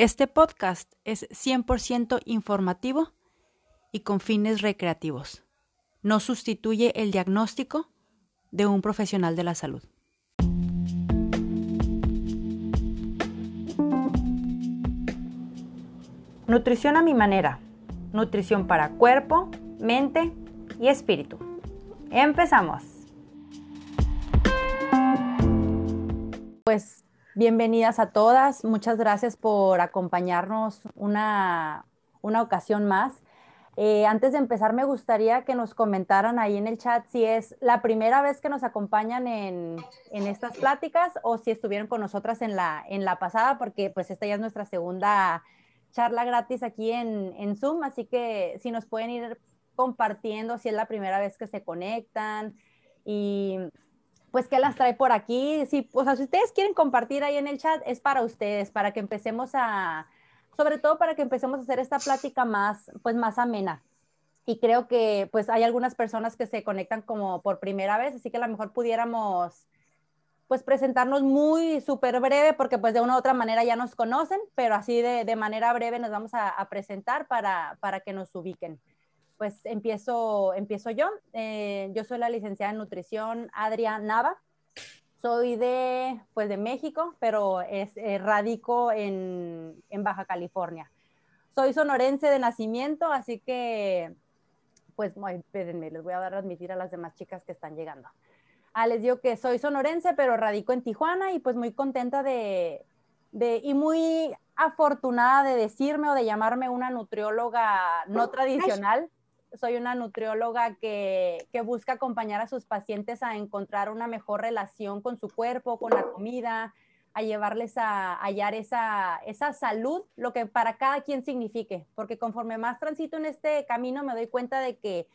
Este podcast es 100% informativo y con fines recreativos. No sustituye el diagnóstico de un profesional de la salud. Nutrición a mi manera. Nutrición para cuerpo, mente y espíritu. Empezamos. Pues Bienvenidas a todas. Muchas gracias por acompañarnos una, ocasión más. Eh, antes de empezar, me gustaría que nos comentaran ahí en el chat si es la primera vez que nos acompañan en, estas pláticas o si estuvieron con nosotras en la, en la pasada, porque pues esta ya es nuestra segunda charla gratis aquí en, en Zoom, así que si nos pueden ir compartiendo si es la primera vez que se conectan y pues qué las trae por aquí. Sí, o sea, si ustedes quieren compartir ahí en el chat, es para ustedes, para que empecemos a, sobre todo para que empecemos a hacer esta plática más, pues más amena. Y creo que pues hay algunas personas que se conectan como por primera vez, así que a lo mejor pudiéramos pues presentarnos muy súper breve, porque pues de una u otra manera ya nos conocen, pero así de, de manera breve nos vamos a, a presentar para, para que nos ubiquen pues empiezo, empiezo yo. Eh, yo soy la licenciada en nutrición Adria Nava. Soy de, pues de México, pero es, eh, radico en, en, Baja California. Soy sonorense de nacimiento, así que, pues, espérenme, les voy a dar a admitir a las demás chicas que están llegando. Ah, les digo que soy sonorense, pero radico en Tijuana y pues muy contenta de, de, y muy afortunada de decirme o de llamarme una nutrióloga no tradicional soy una nutrióloga que, busca acompañar a sus pacientes a encontrar una mejor relación con su cuerpo, con la comida, a llevarles a, hallar esa, esa salud, lo que para cada quien signifique, porque conforme más transito en este camino me doy cuenta de que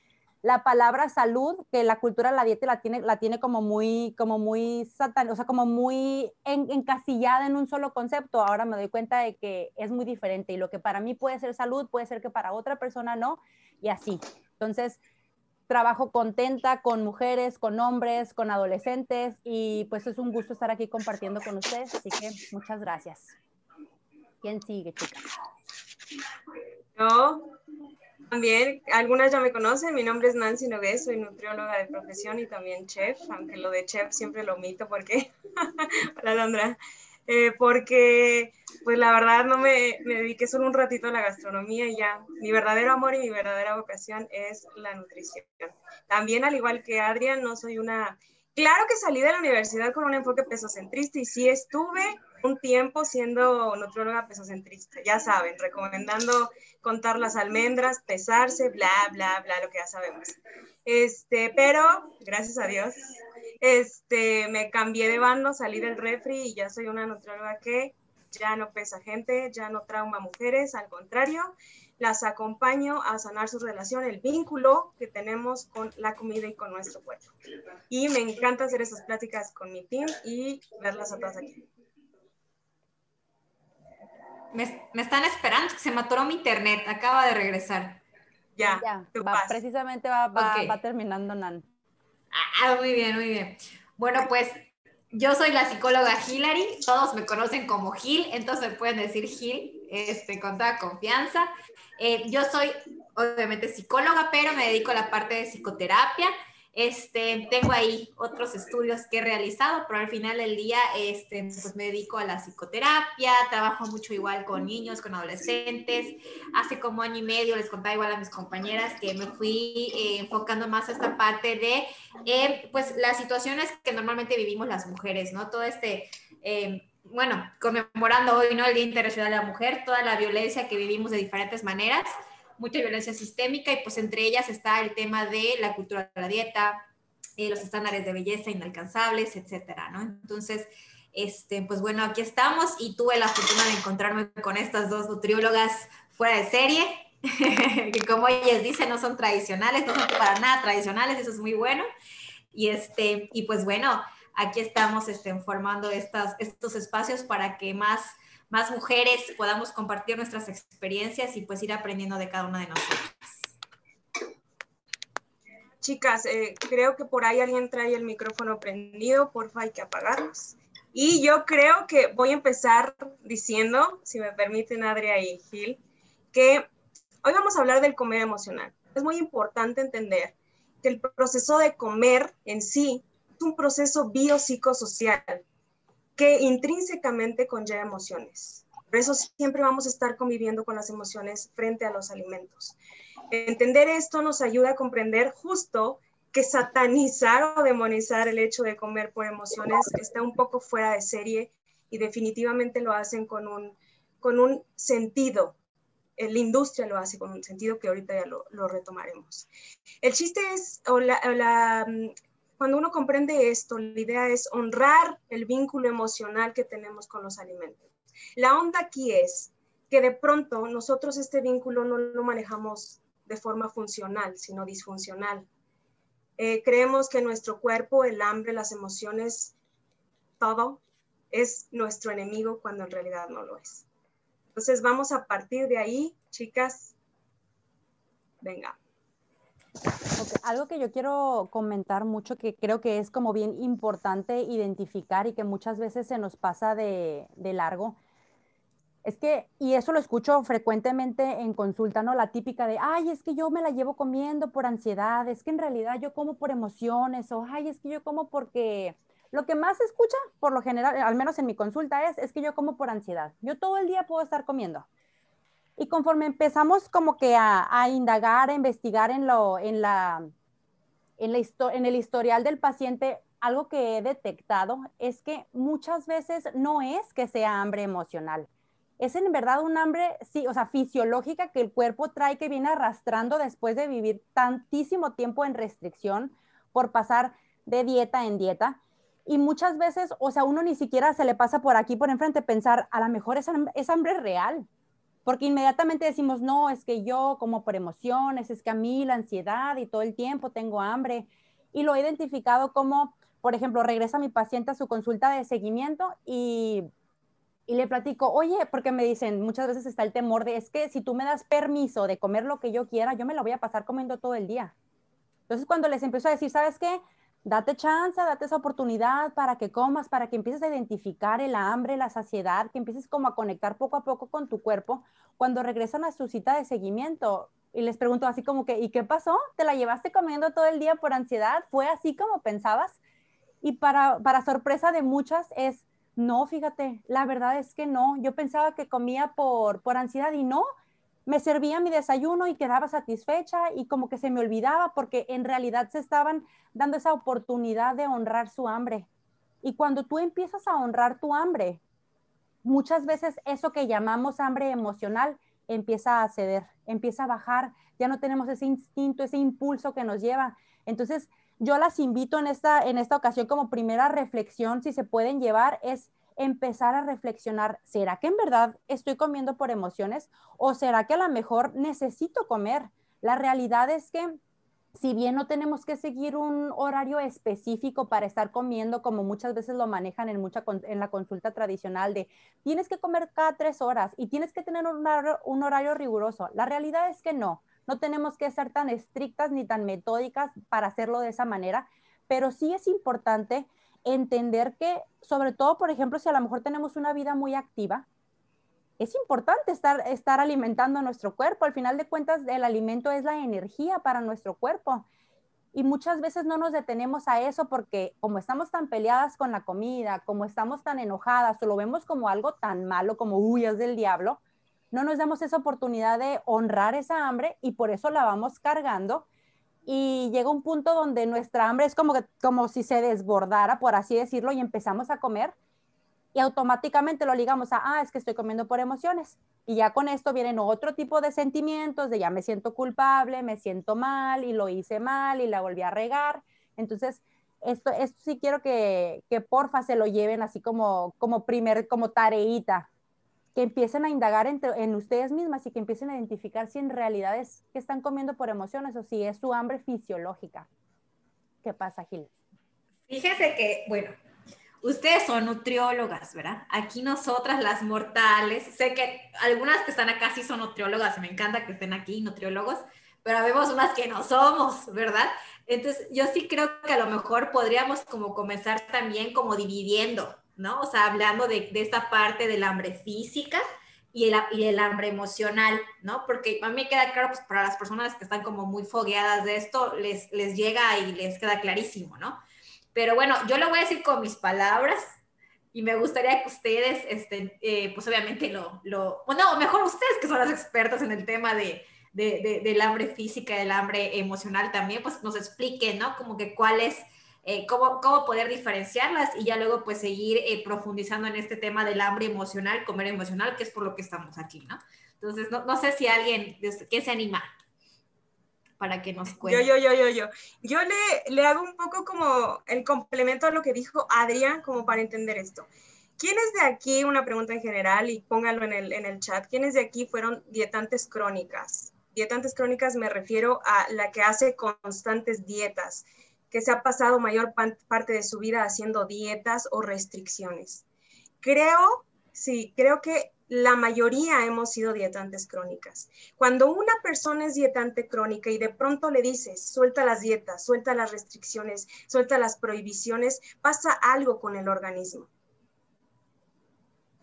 la palabra salud, que la cultura de la dieta la tiene, la tiene como muy, como muy satan, o sea, como muy encasillada en un solo concepto. Ahora me doy cuenta de que es muy diferente y lo que para mí puede ser salud, puede ser que para otra persona no y así. Entonces, trabajo contenta con mujeres, con hombres, con adolescentes y pues es un gusto estar aquí compartiendo con ustedes, así que muchas gracias. ¿Quién sigue, chicas? Yo también, algunas ya me conocen, mi nombre es Nancy Nogués, soy nutrióloga de profesión y también chef, aunque lo de chef siempre lo omito porque, para Londra, eh, porque pues la verdad no me, me, dediqué solo un ratito a la gastronomía y ya, mi verdadero amor y mi verdadera vocación es la nutrición. También al igual que Adrián, no soy una... Claro que salí de la universidad con un enfoque pesocentrista y sí estuve un tiempo siendo nutrióloga pesocentrista, ya saben, recomendando contar las almendras, pesarse, bla, bla, bla, lo que ya sabemos. Este, pero gracias a Dios este, me cambié de bando, salí del refri y ya soy una nutrióloga que ya no pesa gente, ya no trauma mujeres, al contrario, las acompaño a sanar su relación, el vínculo que tenemos con la comida y con nuestro cuerpo. Y me encanta hacer esas pláticas con mi team y verlas a todas aquí. Me, están esperando, se me atoró mi internet, acaba de regresar. Ya, precisamente va, va terminando Nan. Ah, muy bien, muy bien. Bueno, pues yo soy la psicóloga Hilary, todos me conocen como Gil, entonces me pueden decir Gil este, con toda confianza. Eh, yo soy obviamente psicóloga, pero me dedico a la parte de psicoterapia. Este, tengo ahí otros estudios que he realizado, pero al final del día este, pues me dedico a la psicoterapia, trabajo mucho igual con niños, con adolescentes. Hace como año y medio les contaba igual a mis compañeras que me fui eh, enfocando más a esta parte de eh, pues las situaciones que normalmente vivimos las mujeres, ¿no? Todo este... Eh, bueno, conmemorando hoy, ¿no? El Día Internacional de la Mujer, toda la violencia que vivimos de diferentes maneras mucha violencia sistémica y pues entre ellas está el tema de la cultura de la dieta, eh, los estándares de belleza inalcanzables, etcétera, ¿no? Entonces, este, pues bueno, aquí estamos y tuve la fortuna de encontrarme con estas dos nutriólogas fuera de serie, que como ellas dicen no son tradicionales, no son para nada tradicionales, eso es muy bueno. Y, este, y pues bueno, aquí estamos este, formando estas, estos espacios para que más más mujeres podamos compartir nuestras experiencias y pues ir aprendiendo de cada una de nosotras. Chicas, eh, creo que por ahí alguien trae el micrófono prendido, porfa hay que apagarlos. Y yo creo que voy a empezar diciendo, si me permiten, Adria y Gil, que hoy vamos a hablar del comer emocional. Es muy importante entender que el proceso de comer en sí es un proceso biopsicosocial que intrínsecamente conlleva emociones. Por eso siempre vamos a estar conviviendo con las emociones frente a los alimentos. Entender esto nos ayuda a comprender justo que satanizar o demonizar el hecho de comer por emociones está un poco fuera de serie y definitivamente lo hacen con un, con un sentido. Eh, la industria lo hace con un sentido que ahorita ya lo, retomaremos. El chiste es, o la, mm, cuando uno comprende esto, la idea es honrar el vínculo emocional que tenemos con los alimentos. La onda aquí es que de pronto nosotros este vínculo no lo manejamos de forma funcional, sino disfuncional. Eh, creemos que nuestro cuerpo, el hambre, las emociones, todo es nuestro enemigo cuando en realidad no lo es. Entonces vamos a partir de ahí, chicas. Venga. Algo que yo quiero comentar mucho, que creo que es como bien importante identificar y que muchas veces se nos pasa de, de largo, es que, y eso lo escucho frecuentemente en consulta, ¿no? La típica de, ay, es que yo me la llevo comiendo por ansiedad, es que en realidad yo como por emociones, o ay, es que yo como porque... Lo que más se escucha, por lo general, al menos en mi consulta, es, es que yo como por ansiedad. Yo todo el día puedo estar comiendo. Y conforme empezamos como que a, indagar, a investigar en, lo, en, la, en, la en el historial del paciente, algo que he detectado es que muchas veces no es que sea hambre emocional es en verdad un hambre, sí, o sea, fisiológica que el cuerpo trae que viene arrastrando después de vivir tantísimo tiempo en restricción por pasar de dieta en dieta. Y muchas veces, o sea, uno ni siquiera se le pasa por aquí, por enfrente, pensar, a lo mejor es, es hambre real, porque inmediatamente decimos, no, es que yo como por emociones, es que a mí la ansiedad y todo el tiempo tengo hambre. Y lo he identificado como, por ejemplo, regresa mi paciente a su consulta de seguimiento y y le platico, oye, porque me dicen, muchas veces está el temor de, es que si tú me das permiso de comer lo que yo quiera, yo me lo voy a pasar comiendo todo el día. Entonces, cuando les empiezo a decir, ¿sabes qué? Date chance, date esa oportunidad para que comas, para que empieces a identificar el hambre, la saciedad, que empieces como a conectar poco a poco con tu cuerpo. Cuando regresan a su cita de seguimiento y les pregunto así como que, ¿y qué pasó? ¿Te la llevaste comiendo todo el día por ansiedad? ¿Fue así como pensabas? Y para, para sorpresa de muchas es, no, fíjate, la verdad es que no. Yo pensaba que comía por, por ansiedad y no. Me servía mi desayuno y quedaba satisfecha y como que se me olvidaba porque en realidad se estaban dando esa oportunidad de honrar su hambre. Y cuando tú empiezas a honrar tu hambre, muchas veces eso que llamamos hambre emocional empieza a ceder, empieza a bajar, ya no tenemos ese instinto, ese impulso que nos lleva. Entonces, yo las invito en esta, en esta ocasión como primera reflexión, si se pueden llevar, es empezar a reflexionar, ¿será que en verdad estoy comiendo por emociones o será que a lo mejor necesito comer? La realidad es que si bien no tenemos que seguir un horario específico para estar comiendo, como muchas veces lo manejan en, mucha, en la consulta tradicional de tienes que comer cada tres horas y tienes que tener un un horario riguroso, la realidad es que no. No tenemos que ser tan estrictas ni tan metódicas para hacerlo de esa manera, pero sí es importante entender que, sobre todo, por ejemplo, si a lo mejor tenemos una vida muy activa, es importante estar, estar alimentando nuestro cuerpo. Al final de cuentas, el alimento es la energía para nuestro cuerpo. Y muchas veces no nos detenemos a eso porque como estamos tan peleadas con la comida, como estamos tan enojadas o lo vemos como algo tan malo como, uy, es del diablo, no nos damos esa oportunidad de honrar esa hambre y por eso la vamos cargando y llega un punto donde nuestra hambre es como, como si se desbordara, por así decirlo, y empezamos a comer y automáticamente lo ligamos a, ah, es que estoy comiendo por emociones. Y ya con esto vienen otro tipo de sentimientos de ya me siento culpable, me siento mal y lo hice mal y la volví a regar. Entonces, esto, esto sí quiero que, que porfa se lo lleven así como, como primer, como tareita, que empiecen a indagar en ustedes mismas y que empiecen a identificar si en realidad es que están comiendo por emociones o si es su hambre fisiológica. ¿Qué pasa, Gil? Fíjese que, bueno, ustedes son nutriólogas, ¿verdad? Aquí nosotras las mortales, sé que algunas que están acá sí son nutriólogas, me encanta que estén aquí nutriólogos, pero vemos unas que no somos, ¿verdad? Entonces, yo sí creo que a lo mejor podríamos como comenzar también como dividiendo ¿no? O sea, hablando de, de esta parte del hambre física y el, y el, hambre emocional, ¿no? Porque a mí me queda claro, pues para las personas que están como muy fogueadas de esto, les, les llega y les queda clarísimo, ¿no? Pero bueno, yo lo voy a decir con mis palabras y me gustaría que ustedes, este, eh, pues obviamente lo, lo, bueno, mejor ustedes que son las expertas en el tema de, de, de, del hambre física, del hambre emocional también, pues nos expliquen, ¿no? Como que cuál es eh, cómo, cómo, poder diferenciarlas y ya luego pues seguir eh, profundizando en este tema del hambre emocional, comer emocional, que es por lo que estamos aquí, ¿no? Entonces, no, no sé si alguien, ¿qué se anima? Para que nos cuente. Yo, yo, yo, yo, yo. Yo le, le hago un poco como el complemento a lo que dijo Adrián, como para entender esto. ¿Quiénes de aquí, una pregunta en general, y póngalo en el, en el chat, ¿quiénes de aquí fueron dietantes crónicas? Dietantes crónicas me refiero a la que hace constantes dietas, que se ha pasado mayor parte de su vida haciendo dietas o restricciones. Creo, sí, creo que la mayoría hemos sido dietantes crónicas. Cuando una persona es dietante crónica y de pronto le dices, suelta las dietas, suelta las restricciones, suelta las prohibiciones, pasa algo con el organismo.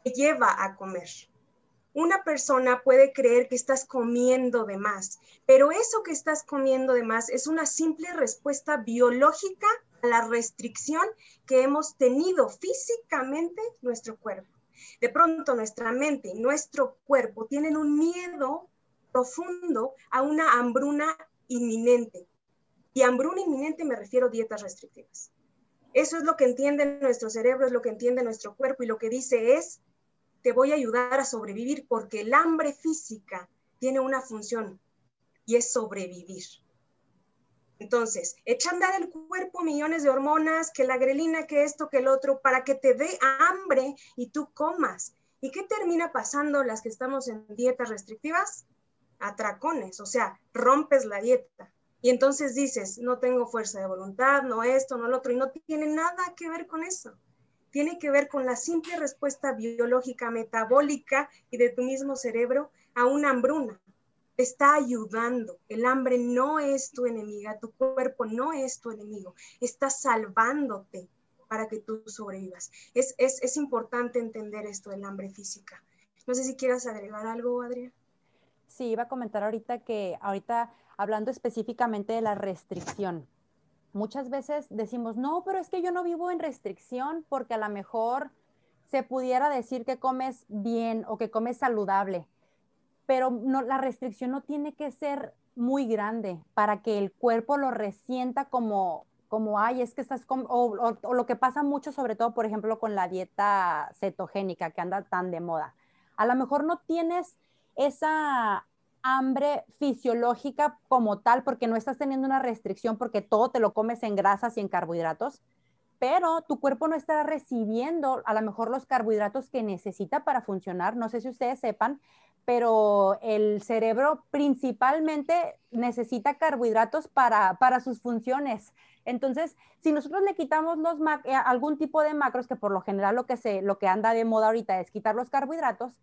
Te lleva a comer una persona puede creer que estás comiendo de más, pero eso que estás comiendo de más es una simple respuesta biológica a la restricción que hemos tenido físicamente nuestro cuerpo. De pronto nuestra mente y nuestro cuerpo tienen un miedo profundo a una hambruna inminente. Y hambruna inminente me refiero a dietas restrictivas. Eso es lo que entiende nuestro cerebro, es lo que entiende nuestro cuerpo y lo que dice es, te voy a ayudar a sobrevivir porque el hambre física tiene una función y es sobrevivir. Entonces, echa a andar el cuerpo millones de hormonas, que la grelina, que esto, que el otro, para que te dé hambre y tú comas. ¿Y qué termina pasando las que estamos en dietas restrictivas? Atracones, o sea, rompes la dieta. Y entonces dices, no tengo fuerza de voluntad, no esto, no lo otro, y no tiene nada que ver con eso tiene que ver con la simple respuesta biológica, metabólica y de tu mismo cerebro a una hambruna. Te está ayudando. El hambre no es tu enemiga, tu cuerpo no es tu enemigo. Está salvándote para que tú sobrevivas. Es, es, es importante entender esto del hambre física. No sé si quieras agregar algo, Adrián. Sí, iba a comentar ahorita que ahorita hablando específicamente de la restricción, muchas veces decimos, no, pero es que yo no vivo en restricción porque a lo mejor se pudiera decir que comes bien o que comes saludable, pero no, la restricción no tiene que ser muy grande para que el cuerpo lo resienta como, como ay, es que estás, o, o, o, lo que pasa mucho, sobre todo, por ejemplo, con la dieta cetogénica que anda tan de moda. A lo mejor no tienes esa hambre fisiológica como tal, porque no estás teniendo una restricción, porque todo te lo comes en grasas y en carbohidratos, pero tu cuerpo no estará recibiendo a lo mejor los carbohidratos que necesita para funcionar. No sé si ustedes sepan, pero el cerebro principalmente necesita carbohidratos para, para sus funciones. Entonces, si nosotros le quitamos los eh, algún tipo de macros, que por lo general lo que, se, lo que anda de moda ahorita es quitar los carbohidratos,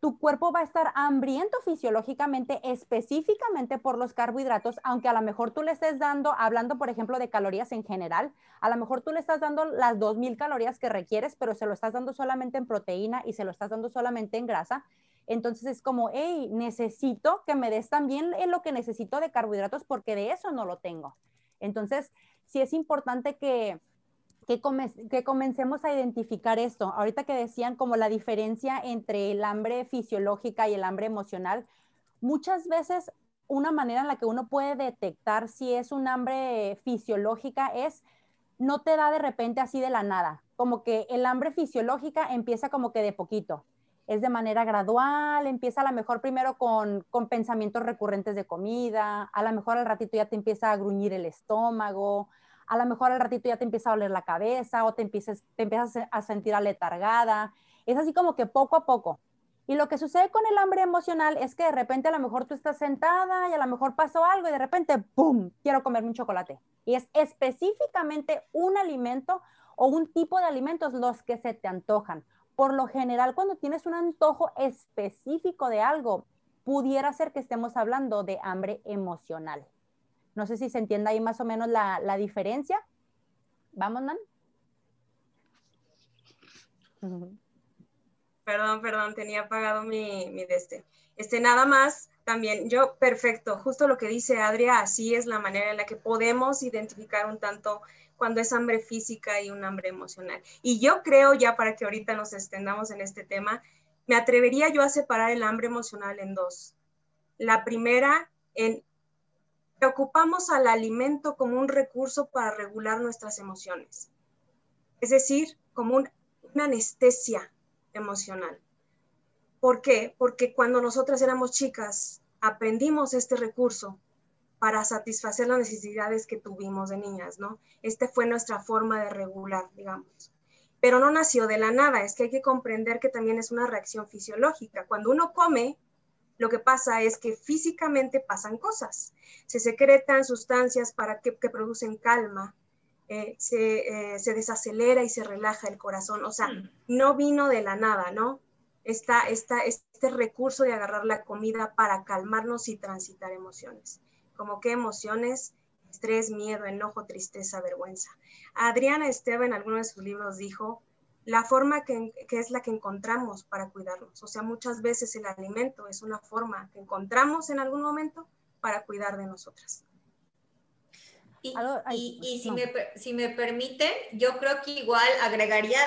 tu cuerpo va a estar hambriento fisiológicamente, específicamente por los carbohidratos, aunque a lo mejor tú le estés dando, hablando por ejemplo de calorías en general, a lo mejor tú le estás dando las 2.000 calorías que requieres, pero se lo estás dando solamente en proteína y se lo estás dando solamente en grasa. Entonces es como, hey, necesito que me des también lo que necesito de carbohidratos porque de eso no lo tengo. Entonces, sí es importante que, que, comencemos a identificar esto. Ahorita que decían como la diferencia entre el hambre fisiológica y el hambre emocional, muchas veces una manera en la que uno puede detectar si es un hambre fisiológica es no te da de repente así de la nada, como que el hambre fisiológica empieza como que de poquito, es de manera gradual, empieza a lo mejor primero con, con pensamientos recurrentes de comida, a lo mejor al ratito ya te empieza a gruñir el estómago, a lo mejor al ratito ya te empieza a doler la cabeza o te empiezas, te empiezas a sentir aletargada. Es así como que poco a poco. Y lo que sucede con el hambre emocional es que de repente a lo mejor tú estás sentada y a lo mejor pasó algo y de repente, ¡pum!, quiero comerme un chocolate. Y es específicamente un alimento o un tipo de alimentos los que se te antojan. Por lo general, cuando tienes un antojo específico de algo, pudiera ser que estemos hablando de hambre emocional. No sé si se entiende ahí más o menos la, la diferencia. ¿Vamos, Nan? Perdón, perdón, tenía apagado mi, mi este. Este, nada más, también, yo, perfecto, justo lo que dice Adria, así es la manera en la que podemos identificar un tanto cuando es hambre física y un hambre emocional. Y yo creo, ya para que ahorita nos extendamos en este tema, me atrevería yo a separar el hambre emocional en dos. La primera, en preocupamos al alimento como un recurso para regular nuestras emociones, es decir, como una anestesia emocional. ¿Por qué? Porque cuando nosotras éramos chicas, aprendimos este recurso para satisfacer las necesidades que tuvimos de niñas, ¿no? Esta fue nuestra forma de regular, digamos. Pero no nació de la nada, es que hay que comprender que también es una reacción fisiológica. Cuando uno come, lo que pasa es que físicamente pasan cosas. Se secretan sustancias para que, producen calma, eh, se, eh, se, desacelera y se relaja el corazón. O sea, mm. no vino de la nada, ¿no? Está este recurso de agarrar la comida para calmarnos y transitar emociones. Como qué emociones, estrés, miedo, enojo, tristeza, vergüenza. Adriana Esteva en alguno de sus libros dijo, la forma que, es la que encontramos para cuidarnos. O sea, muchas veces el alimento es una forma que encontramos en algún momento para cuidar de nosotras. Y, si, me, si me permite, yo creo que igual agregaría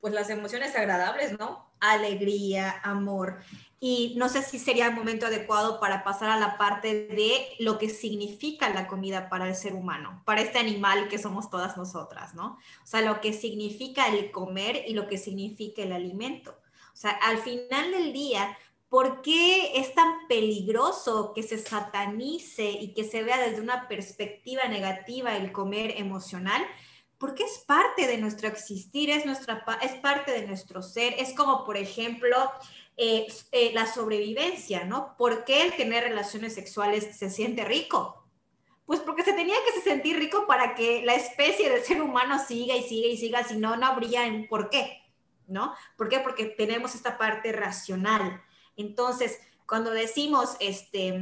pues las emociones agradables, ¿no? Alegría, amor. Y no sé si sería el momento adecuado para pasar a la parte de lo que significa la comida para el ser humano, para este animal que somos todas nosotras, ¿no? O sea, lo que significa el comer y lo que significa el alimento. O sea, al final del día, ¿por qué es tan peligroso que se satanice y que se vea desde una perspectiva negativa el comer emocional? Porque es parte de nuestro existir, es, nuestra, es parte de nuestro ser. Es como, por ejemplo, eh, eh, la sobrevivencia, ¿no? ¿Por qué el tener relaciones sexuales se siente rico? Pues porque se tenía que sentir rico para que la especie del ser humano siga y siga y siga, si no, no habría en por qué, ¿no? ¿Por qué? Porque tenemos esta parte racional. Entonces, cuando decimos este,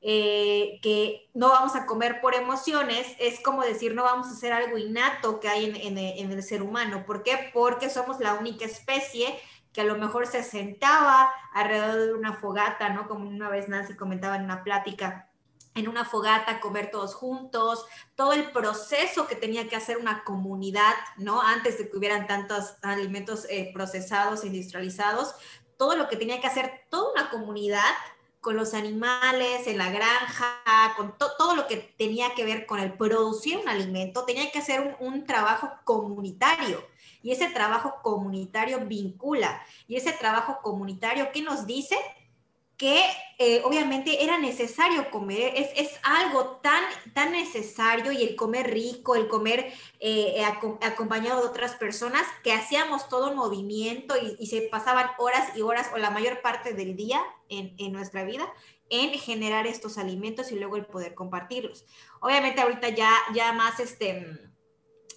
eh, que no vamos a comer por emociones, es como decir, no vamos a hacer algo innato que hay en, en el ser humano. ¿Por qué? Porque somos la única especie que a lo mejor se sentaba alrededor de una fogata, ¿no? Como una vez Nancy comentaba en una plática, en una fogata, comer todos juntos, todo el proceso que tenía que hacer una comunidad, ¿no? Antes de que hubieran tantos alimentos eh, procesados, industrializados, todo lo que tenía que hacer toda una comunidad con los animales, en la granja, con todo lo que tenía que ver con el producir un alimento, tenía que hacer un trabajo comunitario y ese trabajo comunitario vincula. Y ese trabajo comunitario, ¿qué nos dice? que eh, obviamente era necesario comer, es, es, algo tan, tan necesario y el comer rico, el comer eh, acompañado de otras personas, que hacíamos todo un movimiento y, se pasaban horas y horas o la mayor parte del día en, en, nuestra vida en generar estos alimentos y luego el poder compartirlos. Obviamente ahorita ya, ya más este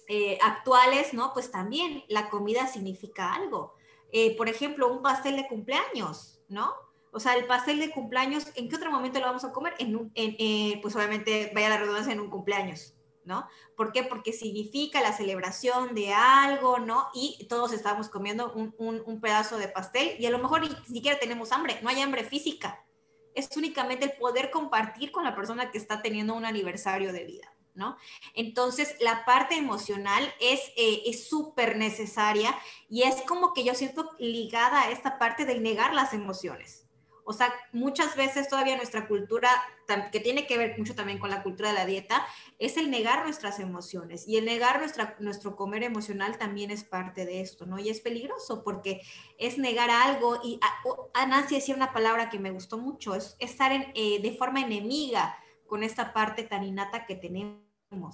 eh, actuales, ¿no? Pues también la comida significa algo. Eh, por ejemplo, un pastel de cumpleaños, ¿no? O sea, el pastel de cumpleaños, ¿en qué otro momento lo vamos a comer? En, eh, pues obviamente, vaya la redundancia, en un cumpleaños, ¿no? ¿Por qué? Porque significa la celebración de algo, ¿no? Y todos estamos comiendo un, un pedazo de pastel y a lo mejor ni siquiera tenemos hambre, no hay hambre física. Es únicamente el poder compartir con la persona que está teniendo un aniversario de vida. ¿No? Entonces, la parte emocional eh, es súper necesaria y es como que yo siento ligada a esta parte del negar las emociones. O sea, muchas veces todavía nuestra cultura, que tiene que ver mucho también con la cultura de la dieta, es el negar nuestras emociones. Y el negar nuestra, nuestro comer emocional también es parte de esto, ¿no? Y es peligroso porque es negar algo. Y a, Nancy decía una palabra que me gustó mucho, es estar en, eh, de forma enemiga con esta parte tan innata que tenemos.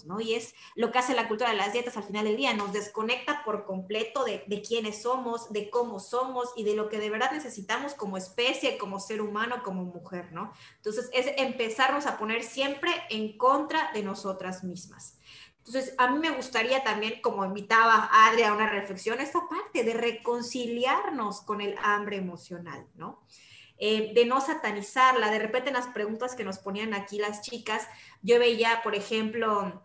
¿no? Y es lo que hace la cultura de las dietas al final del día, nos desconecta por completo de, de quiénes somos, de cómo somos y de lo que de verdad necesitamos como especie, como ser humano, como mujer, ¿no? Entonces es empezarnos a poner siempre en contra de nosotras mismas. Entonces, a mí me gustaría también, como invitaba a Adri a una reflexión, esta parte de reconciliarnos con el hambre emocional, ¿no? Eh, de no satanizarla. De repente en las preguntas que nos ponían aquí las chicas, yo veía, por ejemplo,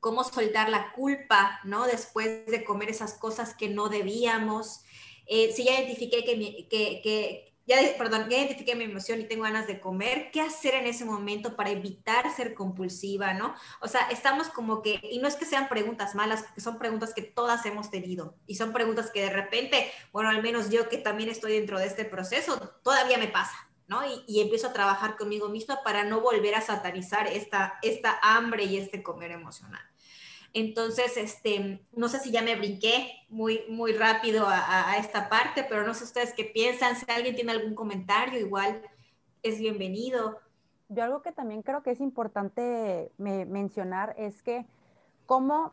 cómo soltar la culpa, ¿no? Después de comer esas cosas que no debíamos. Eh, si ya identifiqué que, que, que ya, perdón, ya identifiqué mi emoción y tengo ganas de comer, ¿qué hacer en ese momento para evitar ser compulsiva, no? O sea, estamos como que, y no es que sean preguntas malas, son preguntas que todas hemos tenido y son preguntas que de repente, bueno, al menos yo que también estoy dentro de este proceso, todavía me pasa, ¿no? Y, empiezo a trabajar conmigo misma para no volver a satanizar esta, esta hambre y este comer emocional. Entonces, este, no sé si ya me brinqué muy, muy rápido a, esta parte, pero no sé ustedes qué piensan. Si alguien tiene algún comentario, igual es bienvenido. Yo algo que también creo que es importante mencionar es que cómo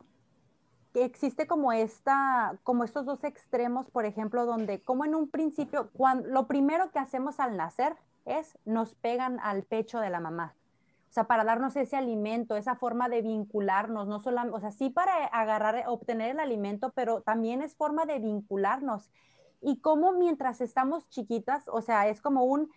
existe como esta, como estos dos extremos, por ejemplo, donde como en un principio, cuando, lo primero que hacemos al nacer es nos pegan al pecho de la mamá. Sea, para darnos ese alimento, esa forma de vincularnos, no solamente, o sea, sí para agarrar, obtener el alimento, pero también es forma de vincularnos. Y como mientras estamos chiquitas, o sea, es como un,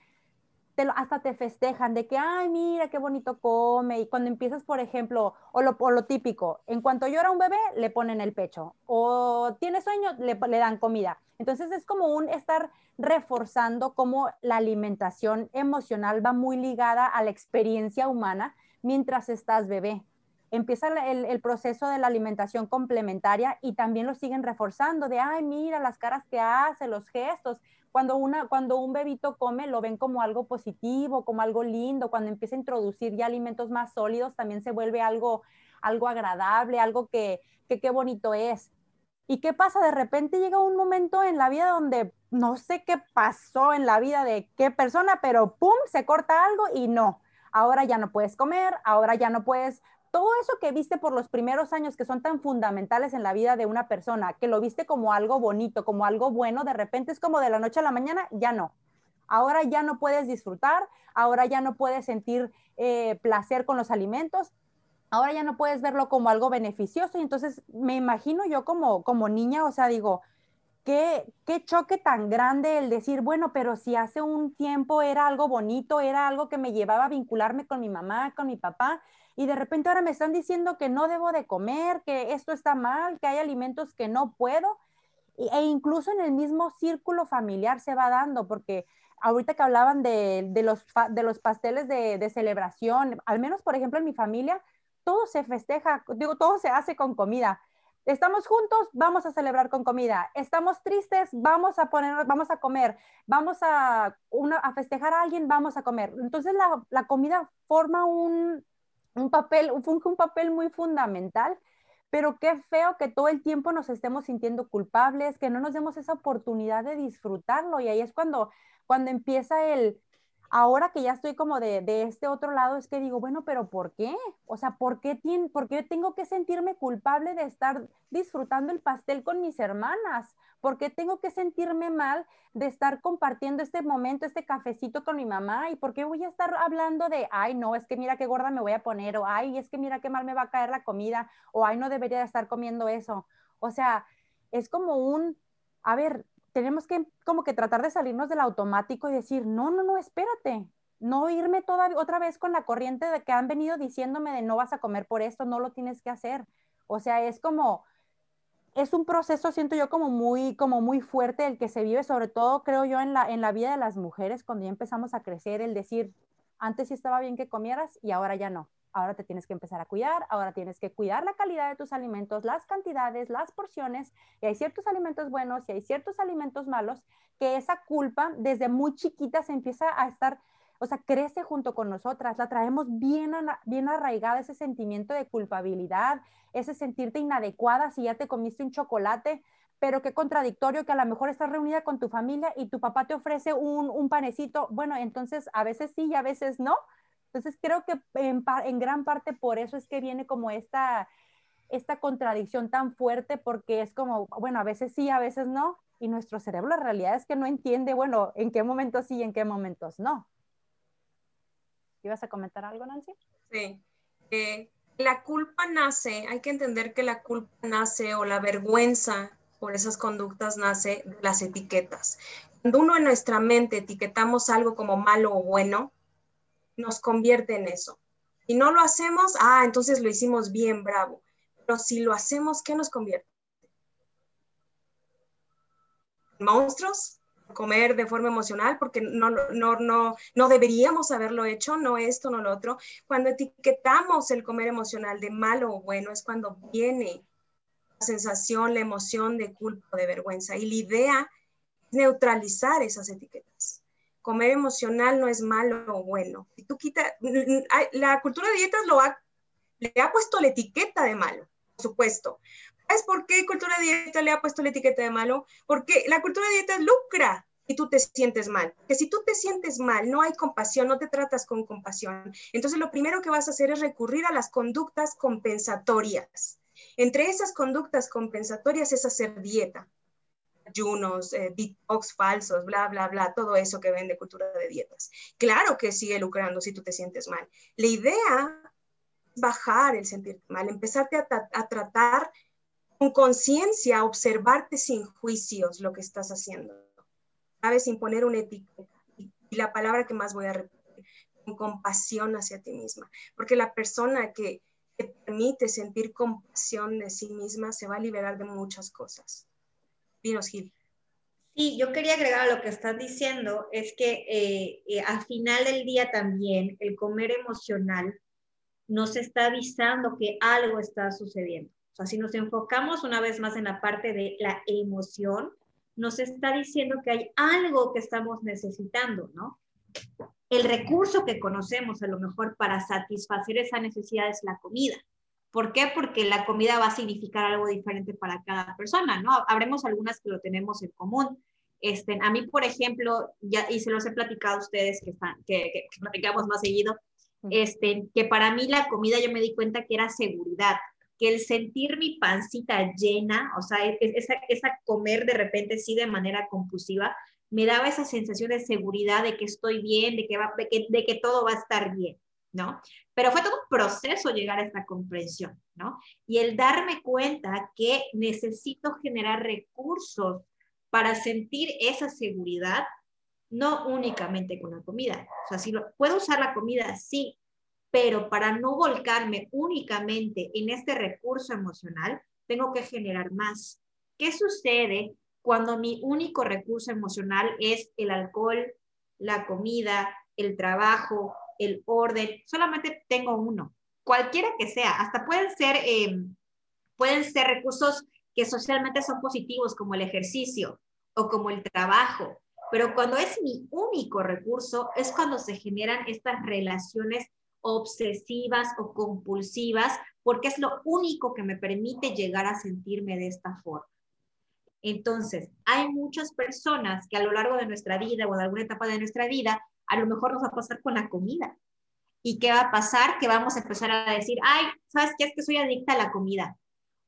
hasta te festejan de que, ay, mira qué bonito come. Y cuando empiezas, por ejemplo, o lo, lo típico, en cuanto llora un bebé, le ponen el pecho. O tiene sueño, le, le dan comida. Entonces es como un estar reforzando cómo la alimentación emocional va muy ligada a la experiencia humana mientras estás bebé. Empieza el, proceso de la alimentación complementaria y también lo siguen reforzando de, ay, mira las caras que hace, los gestos. Cuando, una, cuando un bebito come, lo ven como algo positivo, como algo lindo. Cuando empieza a introducir ya alimentos más sólidos, también se vuelve algo, algo agradable, algo que qué bonito es. ¿Y qué pasa? De repente llega un momento en la vida donde no sé qué pasó en la vida de qué persona, pero ¡pum! se corta algo y no. Ahora ya no puedes comer, ahora ya no puedes... Todo eso que viste por los primeros años que son tan fundamentales en la vida de una persona, que lo viste como algo bonito, como algo bueno, de repente es como de la noche a la mañana, ya no. Ahora ya no puedes disfrutar, ahora ya no puedes sentir eh, placer con los alimentos, ahora ya no puedes verlo como algo beneficioso y entonces me imagino yo como, como niña, o sea, digo, qué, qué choque tan grande el decir, bueno, pero si hace un tiempo era algo bonito, era algo que me llevaba a vincularme con mi mamá, con mi papá, y de repente ahora me están diciendo que no debo de comer, que esto está mal, que hay alimentos que no puedo, e incluso en el mismo círculo familiar se va dando, porque ahorita que hablaban de, de los, de los pasteles de, de celebración, al menos por ejemplo en mi familia, todo se festeja, digo, todo se hace con comida. Estamos juntos, vamos a celebrar con comida. Estamos tristes, vamos a poner, vamos a comer. Vamos a, a festejar a alguien, vamos a comer. Entonces la, la comida forma un, un papel, funge un papel muy fundamental pero qué feo que todo el tiempo nos estemos sintiendo culpables, que no nos demos esa oportunidad de disfrutarlo. Y ahí es cuando, cuando empieza el, ahora que ya estoy como de, este otro lado, es que digo, bueno, pero ¿por qué? O sea, ¿por qué, ¿por qué tengo que sentirme culpable de estar disfrutando el pastel con mis hermanas? ¿Por qué tengo que sentirme mal de estar compartiendo este momento, este cafecito con mi mamá? ¿Y por qué voy a estar hablando de, ay, no, es que mira qué gorda me voy a poner, o ay, es que mira qué mal me va a caer la comida, o ay, no debería de estar comiendo eso? O sea, es como un, a ver, tenemos que como que tratar de salirnos del automático y decir, no, no, no, espérate, no irme toda, otra vez con la corriente de que han venido diciéndome de no vas a comer por esto, no lo tienes que hacer. O sea, es como, es un proceso, siento yo, como muy, como muy fuerte el que se vive, sobre todo creo yo en la, en la vida de las mujeres, cuando ya empezamos a crecer, el decir, antes sí estaba bien que comieras y ahora ya no ahora te tienes que empezar a cuidar, ahora tienes que cuidar la calidad de tus alimentos, las cantidades, las porciones, y hay ciertos alimentos buenos y hay ciertos alimentos malos, que esa culpa desde muy chiquita se empieza a estar, o sea, crece junto con nosotras, la traemos bien, bien arraigada ese sentimiento de culpabilidad, ese sentirte inadecuada si ya te comiste un chocolate, pero qué contradictorio que a lo mejor estás reunida con tu familia y tu papá te ofrece un, un panecito, bueno, entonces a veces sí y a veces no, entonces creo que en, gran parte por eso es que viene como esta, esta contradicción tan fuerte porque es como, bueno, a veces sí, a veces no, y nuestro cerebro la realidad es que no entiende, bueno, en qué momentos sí y en qué momentos no. ¿Ibas a comentar algo, Nancy? Sí. La culpa nace, hay que entender que la culpa nace o la vergüenza por esas conductas nace de las etiquetas. Cuando uno en nuestra mente etiquetamos algo como malo o bueno, nos convierte en eso. Si no lo hacemos, ah, entonces lo hicimos bien, bravo. Pero si lo hacemos, ¿qué nos convierte? ¿Monstruos? comer de forma emocional porque no, no, no, no deberíamos haberlo hecho, no esto, no lo otro. Cuando etiquetamos el comer emocional de malo o bueno es cuando viene la sensación, la emoción de culpa de vergüenza. Y la idea es neutralizar esas etiquetas. Comer emocional no es malo o bueno. Tú quitas, la cultura de dietas lo ha, le ha puesto la etiqueta de malo, por supuesto, ¿Sabes por qué cultura de dieta le ha puesto la etiqueta de malo? Porque la cultura de dieta lucra y tú te sientes mal. Que si tú te sientes mal, no hay compasión, no te tratas con compasión. Entonces lo primero que vas a hacer es recurrir a las conductas compensatorias. Entre esas conductas compensatorias es hacer dieta, ayunos, eh, detox falsos, bla, bla, bla, todo eso que ven de cultura de dietas. Claro que sigue lucrando si tú te sientes mal. La idea es bajar el sentirte mal, empezarte a, tratar con conciencia, observarte sin juicios lo que estás haciendo. ¿Sabes? Sin poner una etiqueta. Y, la palabra que más voy a repetir, con compasión hacia ti misma. Porque la persona que te permite sentir compasión de sí misma se va a liberar de muchas cosas. Dinos, Gil. Sí, yo quería agregar a lo que estás diciendo, es que eh, eh, al final del día también el comer emocional nos está avisando que algo está sucediendo. O sea, si nos enfocamos una vez más en la parte de la emoción, nos está diciendo que hay algo que estamos necesitando, ¿no? El recurso que conocemos a lo mejor para satisfacer esa necesidad es la comida. ¿Por qué? Porque la comida va a significar algo diferente para cada persona, ¿no? Habremos algunas que lo tenemos en común. Este, a mí, por ejemplo, ya, y se los he platicado a ustedes que, están, que, que, platicamos más seguido, este, que para mí la comida yo me di cuenta que era seguridad que el sentir mi pancita llena, o sea, e, e, esa, esa comer de repente sí de manera compulsiva, me daba esa sensación de seguridad de que estoy bien, de que, va, de que, de que todo va a estar bien, Pero fue todo un proceso llegar a esta comprensión. Y el darme cuenta que necesito generar recursos para sentir esa seguridad, no únicamente con la comida. Si lo, puedo usar la comida, sí, pero para no volcarme únicamente en este recurso emocional, tengo que generar más. ¿Qué sucede cuando mi único recurso emocional es el alcohol, la comida, el trabajo, el orden? Solamente tengo uno, cualquiera que sea, hasta pueden ser, em, pueden ser recursos que socialmente son positivos, como el ejercicio o como el trabajo. Pero cuando es mi único recurso, es cuando se generan estas relaciones obsesivas o compulsivas, porque es lo único que me permite llegar a sentirme de esta forma. Entonces, hay muchas personas que a lo largo de nuestra vida o de alguna etapa de nuestra vida, a lo mejor nos va a pasar con la comida. ¿Y qué va a pasar? Que vamos a empezar a decir, ay, ¿sabes qué? Es que soy adicta a la comida.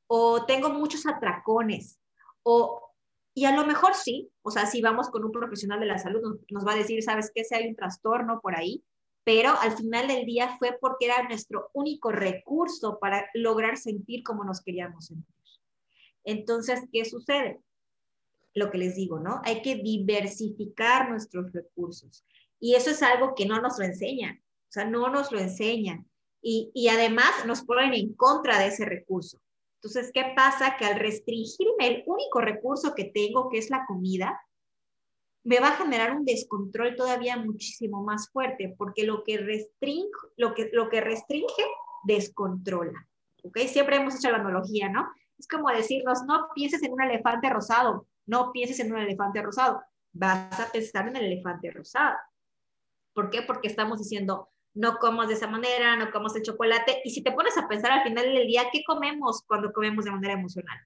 O tengo muchos atracones. O, y a lo mejor sí, o sea, si vamos con un profesional de la salud, nos, va a decir, ¿sabes qué? Si hay un trastorno por ahí, pero al final del día fue porque era nuestro único recurso para lograr sentir como nos queríamos sentir. Entonces, ¿qué sucede? Lo que les digo, ¿no? Hay que diversificar nuestros recursos. Y eso es algo que no nos lo enseñan, o sea, no nos lo enseñan. Y, y además nos ponen en contra de ese recurso. Entonces, ¿qué pasa? Que al restringirme el único recurso que tengo, que es la comida, me va a generar un descontrol todavía muchísimo más fuerte, porque lo que restringe, lo que, lo que restringe, descontrola. ¿Ok? Siempre hemos hecho la analogía, ¿no? Es como decirnos, no pienses en un elefante rosado, no pienses en un elefante rosado, vas a pensar en el elefante rosado. ¿Por qué? Porque estamos diciendo, no comas de esa manera, no comas el chocolate, y si te pones a pensar al final del día, ¿qué comemos cuando comemos de manera emocional?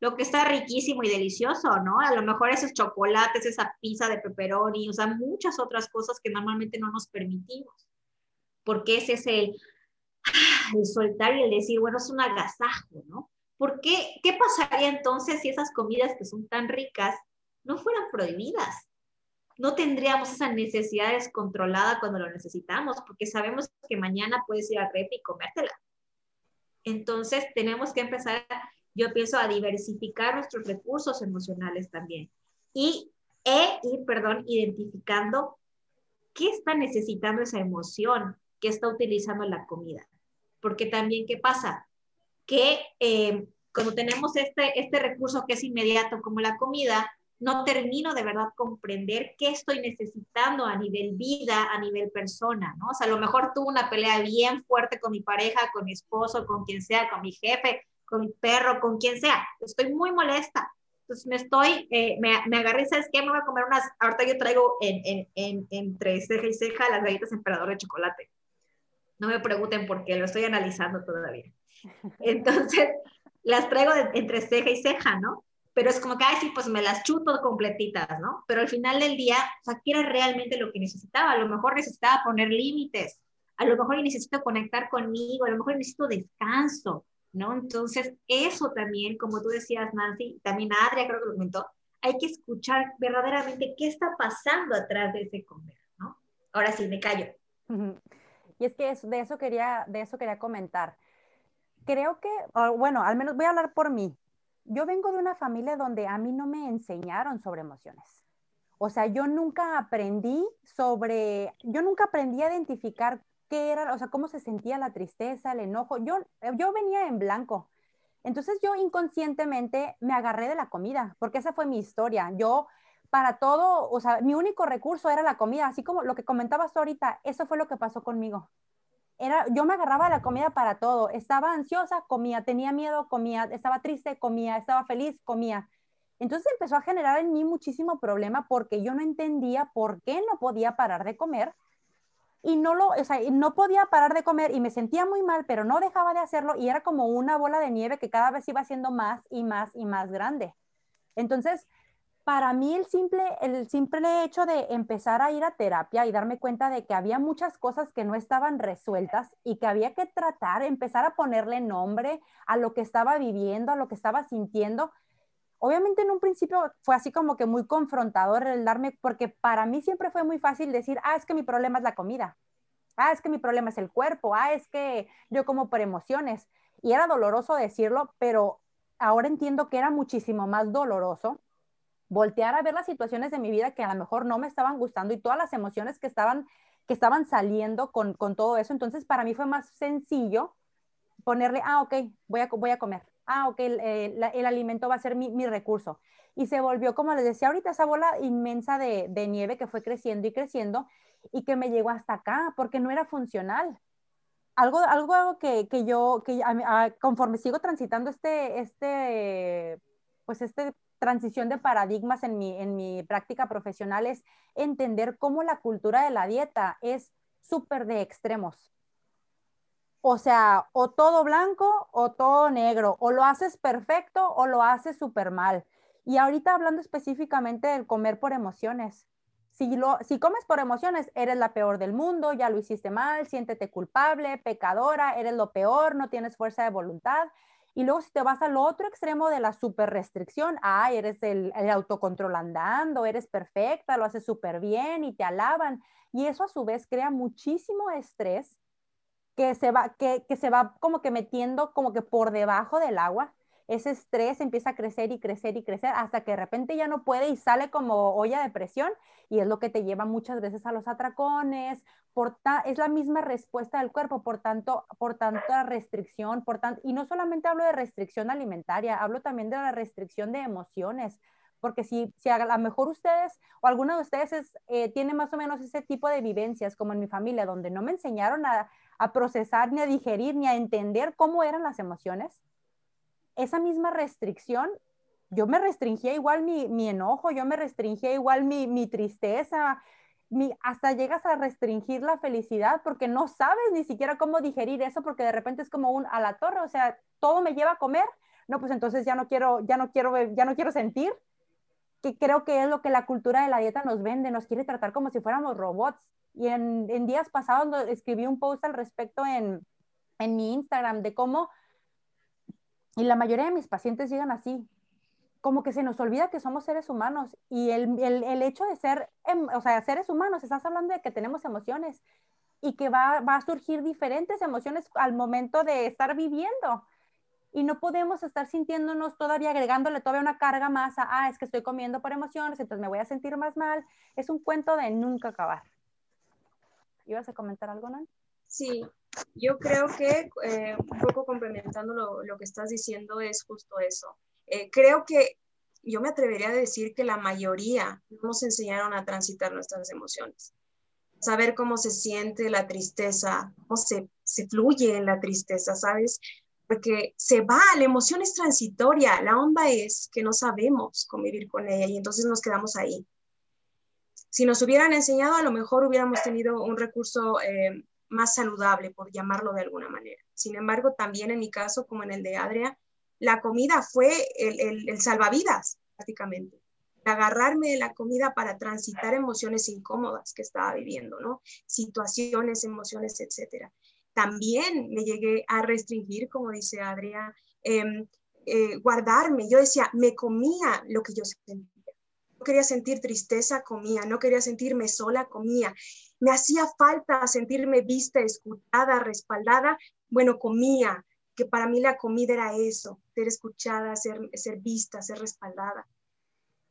lo que está riquísimo y delicioso, ¿no? A lo mejor esos chocolates, esa pizza de pepperoni, o sea, muchas otras cosas que normalmente no nos permitimos. Porque ese es el, el soltar y el decir, bueno, es un agasajo, ¿no? ¿Por qué? ¿Qué pasaría entonces si esas comidas que son tan ricas no fueran prohibidas? No tendríamos esa necesidad descontrolada cuando lo necesitamos, porque sabemos que mañana puedes ir al red y comértela. Entonces, tenemos que empezar yo pienso a diversificar nuestros recursos emocionales también. Y e ir, perdón, identificando qué está necesitando esa emoción que está utilizando la comida. Porque también, ¿qué pasa? que eh, cuando tenemos este, este recurso que es inmediato como la comida, no termino de verdad comprender qué estoy necesitando a nivel vida, a nivel persona, ¿no? O sea, a lo mejor tuve una pelea bien fuerte con mi pareja, con mi esposo, con quien sea, con mi jefe, con mi perro, con quien sea. Estoy muy molesta. Entonces me estoy, eh, me, me agarré, ¿sabes qué? Me voy a comer unas, ahorita yo traigo en, en, en, entre ceja y ceja las galletas emperador de chocolate. No me pregunten por qué, lo estoy analizando todavía. Entonces, las traigo entre ceja y ceja, ¿no? Pero es como que, ay, sí, pues me las chuto completitas, ¿no? Pero al final del día, o sea, ¿qué era realmente lo que necesitaba? A lo mejor necesitaba poner límites, a lo mejor necesito conectar conmigo, a lo mejor necesito descanso, ¿no? Entonces, eso también, como tú decías, Nancy, también Adria creo que lo comentó, hay que escuchar verdaderamente qué está pasando atrás de ese comer, ¿no? Ahora sí, me callo. Y es que de, eso quería, de eso quería comentar. Creo que, bueno, al menos voy a hablar por mí yo vengo de una familia donde a mí no me enseñaron sobre emociones. O sea, yo nunca aprendí sobre, yo nunca aprendí a identificar qué era, o sea, cómo se sentía la tristeza, el enojo. Yo, yo venía en blanco. Entonces yo inconscientemente me agarré de la comida, porque esa fue mi historia. Yo para todo, o sea, mi único recurso era la comida, así como lo que comentabas ahorita, eso fue lo que pasó conmigo era, yo me agarraba la comida para todo. Estaba ansiosa, comía, tenía miedo, comía, estaba triste, comía, estaba feliz, comía. Entonces empezó a generar en mí muchísimo problema porque yo no entendía por qué no podía parar de comer y no lo, o sea, no podía parar de comer y me sentía muy mal, pero no dejaba de hacerlo y era como una bola de nieve que cada vez iba siendo más y más y más grande. Entonces, para mí el simple, el simple hecho de empezar a ir a terapia y darme cuenta de que había muchas cosas que no estaban resueltas y que había que tratar, empezar a ponerle nombre a lo que estaba viviendo, a lo que estaba sintiendo. Obviamente en un principio fue así como que muy confrontador el darme, porque para mí siempre fue muy fácil decir, ah, es que mi problema es la comida, ah, es que mi problema es el cuerpo, ah, es que yo como por emociones. Y era doloroso decirlo, pero ahora entiendo que era muchísimo más doloroso voltear a ver las situaciones de mi vida que a lo mejor no me estaban gustando y todas las emociones que estaban, que estaban saliendo con, todo eso. Entonces, para mí fue más sencillo ponerle, ah, ok, voy a, voy a comer. Ah, ok, el, el, alimento va a ser mi, mi, recurso. Y se volvió, como les decía ahorita, esa bola inmensa de, de nieve que fue creciendo y creciendo y que me llegó hasta acá porque no era funcional algo, algo que, que yo, que conforme sigo transitando este, este, pues este transición de paradigmas en mi, en mi práctica profesional es entender cómo la cultura de la dieta es súper de extremos. O sea, o todo blanco o todo negro, o lo haces perfecto o lo haces súper mal. Y ahorita hablando específicamente del comer por emociones. Si, lo, si comes por emociones, eres la peor del mundo, ya lo hiciste mal, siéntete culpable, pecadora, eres lo peor, no tienes fuerza de voluntad. Y luego si te vas al otro extremo de la super restricción, ah, eres el, autocontrol andando, eres perfecta, lo haces súper bien y te alaban. Y eso a su vez crea muchísimo estrés que se va, que, que se va como que metiendo como que por debajo del agua ese estrés empieza a crecer y crecer y crecer hasta que de repente ya no puede y sale como olla de presión y es lo que te lleva muchas veces a los atracones, por es la misma respuesta del cuerpo, por tanto, por tanta restricción, por tanto, y no solamente hablo de restricción alimentaria, hablo también de la restricción de emociones, porque si, si a lo mejor ustedes o alguno de ustedes es, eh, tiene más o menos ese tipo de vivencias como en mi familia, donde no me enseñaron a, a procesar, ni a digerir, ni a entender cómo eran las emociones, esa misma restricción, yo me restringía igual mi, enojo, yo me restringía igual mi, tristeza, mi, hasta llegas a restringir la felicidad porque no sabes ni siquiera cómo digerir eso porque de repente es como un a la torre, o sea, todo me lleva a comer, no, pues entonces ya no quiero, ya no quiero, ya no quiero sentir, que creo que es lo que la cultura de la dieta nos vende, nos quiere tratar como si fuéramos robots. Y en, en días pasados escribí un post al respecto en, en mi Instagram de cómo y la mayoría de mis pacientes llegan así, como que se nos olvida que somos seres humanos y el, el, el hecho de ser, em, o sea, seres humanos, estás hablando de que tenemos emociones y que va, va, a surgir diferentes emociones al momento de estar viviendo. Y no podemos estar sintiéndonos todavía agregándole todavía una carga más a, ah, es que estoy comiendo por emociones, entonces me voy a sentir más mal. Es un cuento de nunca acabar. ¿Ibas a comentar algo, Nan? Sí, Yo creo que eh, un poco complementando lo, lo, que estás diciendo es justo eso. Eh, creo que yo me atrevería a decir que la mayoría nos enseñaron a transitar nuestras emociones, saber cómo se siente la tristeza, cómo se, se fluye en la tristeza, ¿sabes? Porque se va, la emoción es transitoria, la onda es que no sabemos convivir con ella y entonces nos quedamos ahí. Si nos hubieran enseñado, a lo mejor hubiéramos tenido un recurso eh, más saludable, por llamarlo de alguna manera. Sin embargo, también en mi caso, como en el de Adria, la comida fue el, salvavidas, prácticamente. Agarrarme de la comida para transitar emociones incómodas que estaba viviendo, ¿no? Situaciones, emociones, etcétera. También me llegué a restringir, como dice Adria, em, eh, guardarme. Yo decía, me comía lo que yo sentía. Quería sentir tristeza, comía. No quería sentirme sola, comía. Me hacía falta sentirme vista, escuchada, respaldada. Bueno, comía que para mí la comida era eso, ser escuchada, ser, ser vista, ser respaldada,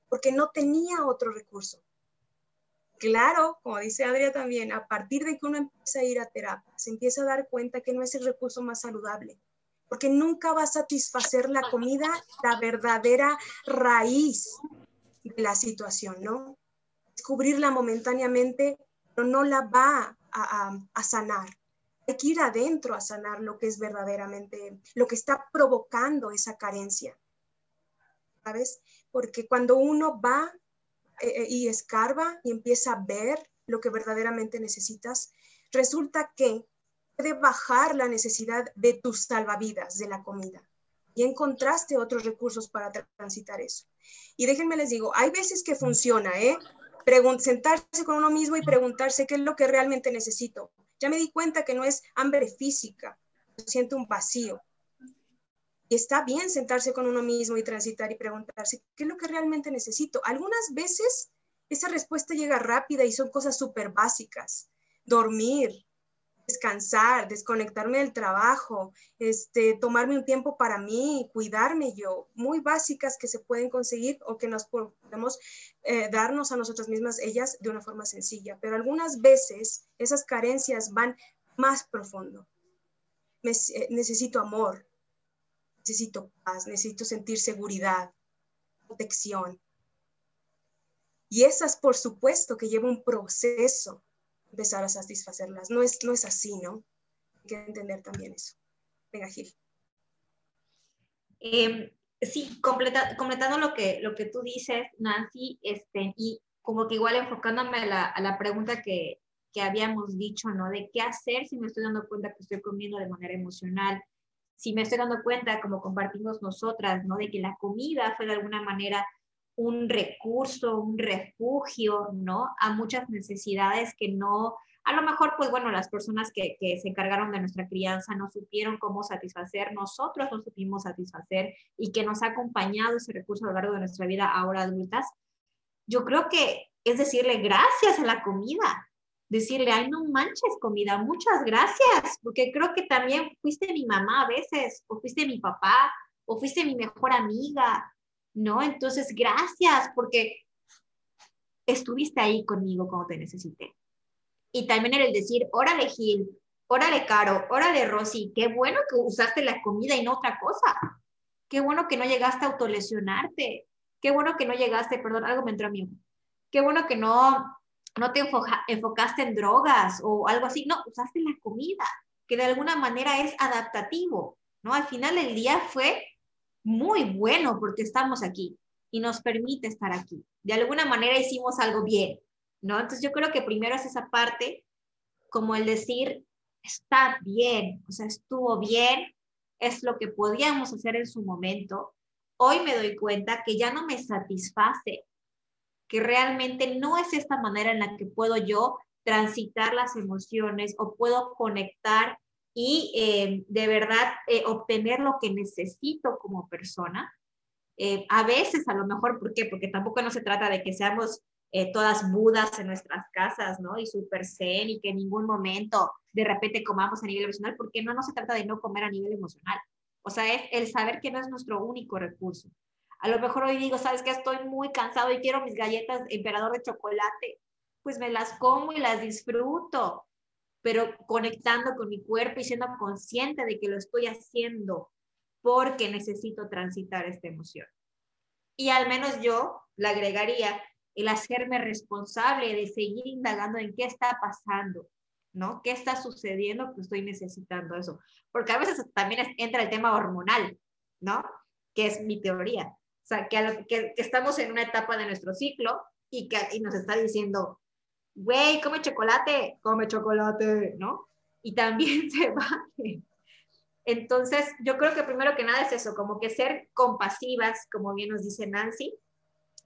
porque no tenía otro recurso. Claro, como dice Adria también, a partir de que uno empieza a ir a terapia, se empieza a dar cuenta que no es el recurso más saludable, porque nunca va a satisfacer la comida la verdadera raíz de la situación, ¿no? Descubrirla momentáneamente, pero no la va a, sanar hay que ir adentro a sanar lo que es verdaderamente, lo que está provocando esa carencia. ¿Sabes? Porque cuando uno va eh, eh, y escarba y empieza a ver lo que verdaderamente necesitas, resulta que puede bajar la necesidad de tus salvavidas, de la comida. Y encontraste otros recursos para transitar eso. Y déjenme les digo, hay veces que funciona, ¿eh? sentarse con uno mismo y preguntarse qué es lo que realmente necesito ya me di cuenta que no es hambre física, siento un vacío. Y está bien sentarse con uno mismo y transitar y preguntarse, ¿qué es lo que realmente necesito? Algunas veces esa respuesta llega rápida y son cosas súper básicas. Dormir, descansar, desconectarme del trabajo, este, tomarme un tiempo para mí, cuidarme yo, muy básicas que se pueden conseguir o que nos podemos eh, darnos a nosotras mismas ellas de una forma sencilla. Pero algunas veces esas carencias van más profundo. Eh, necesito amor, necesito paz, necesito sentir seguridad, protección. Y esas, por supuesto, que lleva un proceso empezar a satisfacerlas. No es, no es así, ¿no? Hay que entender también eso. Venga, Gil. Em, sí, completando lo que, lo que tú dices, Nancy, este, y como que igual enfocándome a la, a la pregunta que, que habíamos dicho, ¿no? De qué hacer si me estoy dando cuenta que estoy comiendo de manera emocional, si me estoy dando cuenta, como compartimos nosotras, ¿no? De que la comida fue de alguna manera un recurso, un refugio, ¿no? A muchas necesidades que no, a lo mejor, pues bueno, las personas que, se encargaron de nuestra crianza no supieron cómo satisfacer, nosotros no supimos satisfacer y que nos ha acompañado ese recurso a lo largo de nuestra vida ahora adultas. Yo creo que es decirle gracias a la comida, decirle, ay, no manches comida, muchas gracias, porque creo que también fuiste mi mamá a veces, o fuiste mi papá, o fuiste mi mejor amiga, ¿no? Entonces, gracias porque estuviste ahí conmigo cuando te necesité. Y también era el decir, órale Gil, órale Caro, órale Rosy, qué bueno que usaste la comida y no otra cosa. Qué bueno que no llegaste a autolesionarte. Qué bueno que no llegaste, perdón, algo me entró a mí. Qué bueno que no, no te enfocaste en drogas o algo así. No, usaste la comida, que de alguna manera es adaptativo, ¿no? Al final del día fue muy bueno porque estamos aquí y nos permite estar aquí. De alguna manera hicimos algo bien, ¿no? Entonces yo creo que primero es esa parte, como el decir, está bien, o sea, estuvo bien, es lo que podíamos hacer en su momento. Hoy me doy cuenta que ya no me satisface, que realmente no es esta manera en la que puedo yo transitar las emociones o puedo conectar y eh, de verdad eh, obtener lo que necesito como persona. Eh, a veces, a lo mejor, ¿por qué? Porque tampoco no se trata de que seamos todas budas en nuestras casas, ¿no? Y súper zen y que en ningún momento de repente comamos a nivel emocional, porque no, no se trata de no comer a nivel emocional. O sea, es el saber que no es nuestro único recurso. A lo mejor hoy digo, ¿sabes qué? Estoy muy cansado y quiero mis galletas emperador de chocolate. Pues me las como y las disfruto pero conectando con mi cuerpo y siendo consciente de que lo estoy haciendo porque necesito transitar esta emoción. Y al menos yo le agregaría el hacerme responsable de seguir indagando en qué está pasando, ¿no? ¿Qué está sucediendo que estoy necesitando eso? Porque a veces también entra el tema hormonal, ¿no? Que es mi teoría. O sea, que, que, estamos en una etapa de nuestro ciclo y que y nos está diciendo, güey, come chocolate, come chocolate, ¿no? Y también se vale. Entonces, yo creo que primero que nada es eso, como que ser compasivas, como bien nos dice Nancy,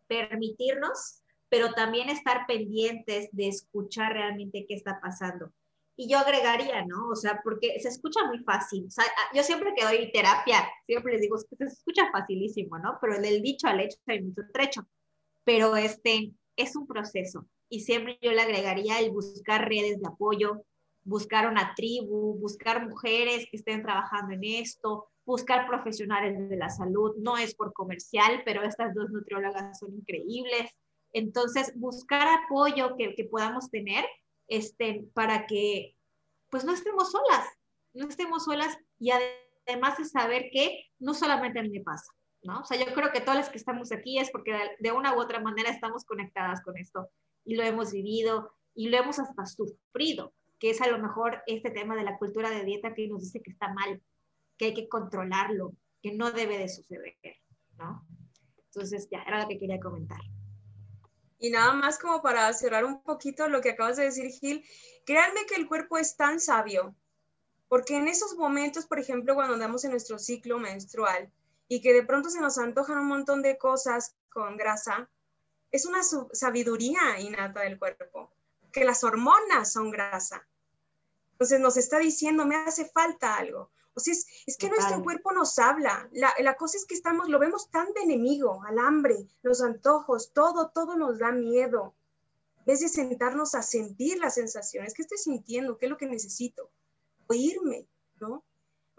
permitirnos, pero también estar pendientes de escuchar realmente qué está pasando. Y yo agregaría, ¿no? O sea, porque se escucha muy fácil. O sea, yo siempre que doy terapia, siempre les digo, se escucha facilísimo, ¿no? Pero del dicho al hecho hay mucho trecho. Pero este es un proceso. Y siempre yo le agregaría el buscar redes de apoyo, buscar una tribu, buscar mujeres que estén trabajando en esto, buscar profesionales de la salud. No es por comercial, pero estas dos nutriólogas son increíbles. Entonces, buscar apoyo que, que podamos tener este, para que pues no estemos solas, no estemos solas y además de saber que no solamente a mí me pasa, ¿no? O sea, yo creo que todas las que estamos aquí es porque de una u otra manera estamos conectadas con esto y lo hemos vivido y lo hemos hasta sufrido, que es a lo mejor este tema de la cultura de dieta que nos dice que está mal, que hay que controlarlo, que no debe de suceder, ¿no? Entonces, ya, era lo que quería comentar. Y nada más como para cerrar un poquito lo que acabas de decir, Gil, créanme que el cuerpo es tan sabio, porque en esos momentos, por ejemplo, cuando andamos en nuestro ciclo menstrual y que de pronto se nos antojan un montón de cosas con grasa, es una sabiduría innata del cuerpo, que las hormonas son grasa. Entonces nos está diciendo, me hace falta algo. O sea, es, que nuestro cuerpo nos habla. La, la, cosa es que estamos, lo vemos tan de enemigo, al hambre, los antojos, todo, todo nos da miedo. En vez de sentarnos a sentir las sensaciones, ¿qué estoy sintiendo? ¿Qué es lo que necesito? Oírme, ¿no?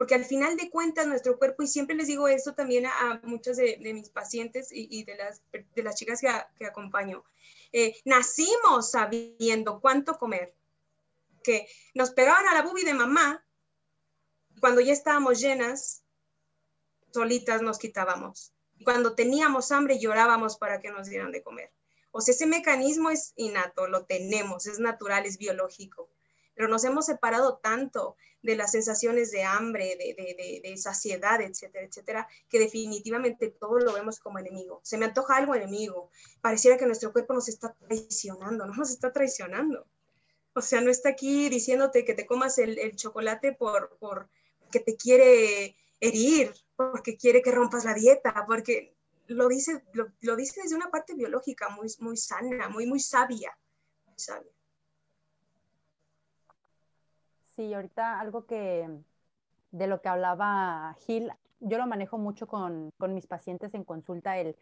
Porque al final de cuentas nuestro cuerpo, y siempre les digo esto también a, muchas de, mis pacientes y, de, las, de las chicas que, acompaño, eh, nacimos sabiendo cuánto comer, que nos pegaban a la bubi de mamá cuando ya estábamos llenas, solitas nos quitábamos. Cuando teníamos hambre, llorábamos para que nos dieran de comer. O sea, ese mecanismo es innato, lo tenemos, es natural, es biológico. Pero nos hemos separado tanto de las sensaciones de hambre, de, saciedad, etcétera, etcétera, que definitivamente todo lo vemos como enemigo. Se me antoja algo enemigo. Pareciera que nuestro cuerpo nos está traicionando, no nos está traicionando. O sea, no está aquí diciéndote que te comas el, el chocolate por, por, que te quiere herir, porque quiere que rompas la dieta, porque lo dice, lo, dice desde una parte biológica muy, muy sana, muy, muy sabia, Sí, ahorita algo que de lo que hablaba Gil, yo lo manejo mucho con, mis pacientes en consulta, el,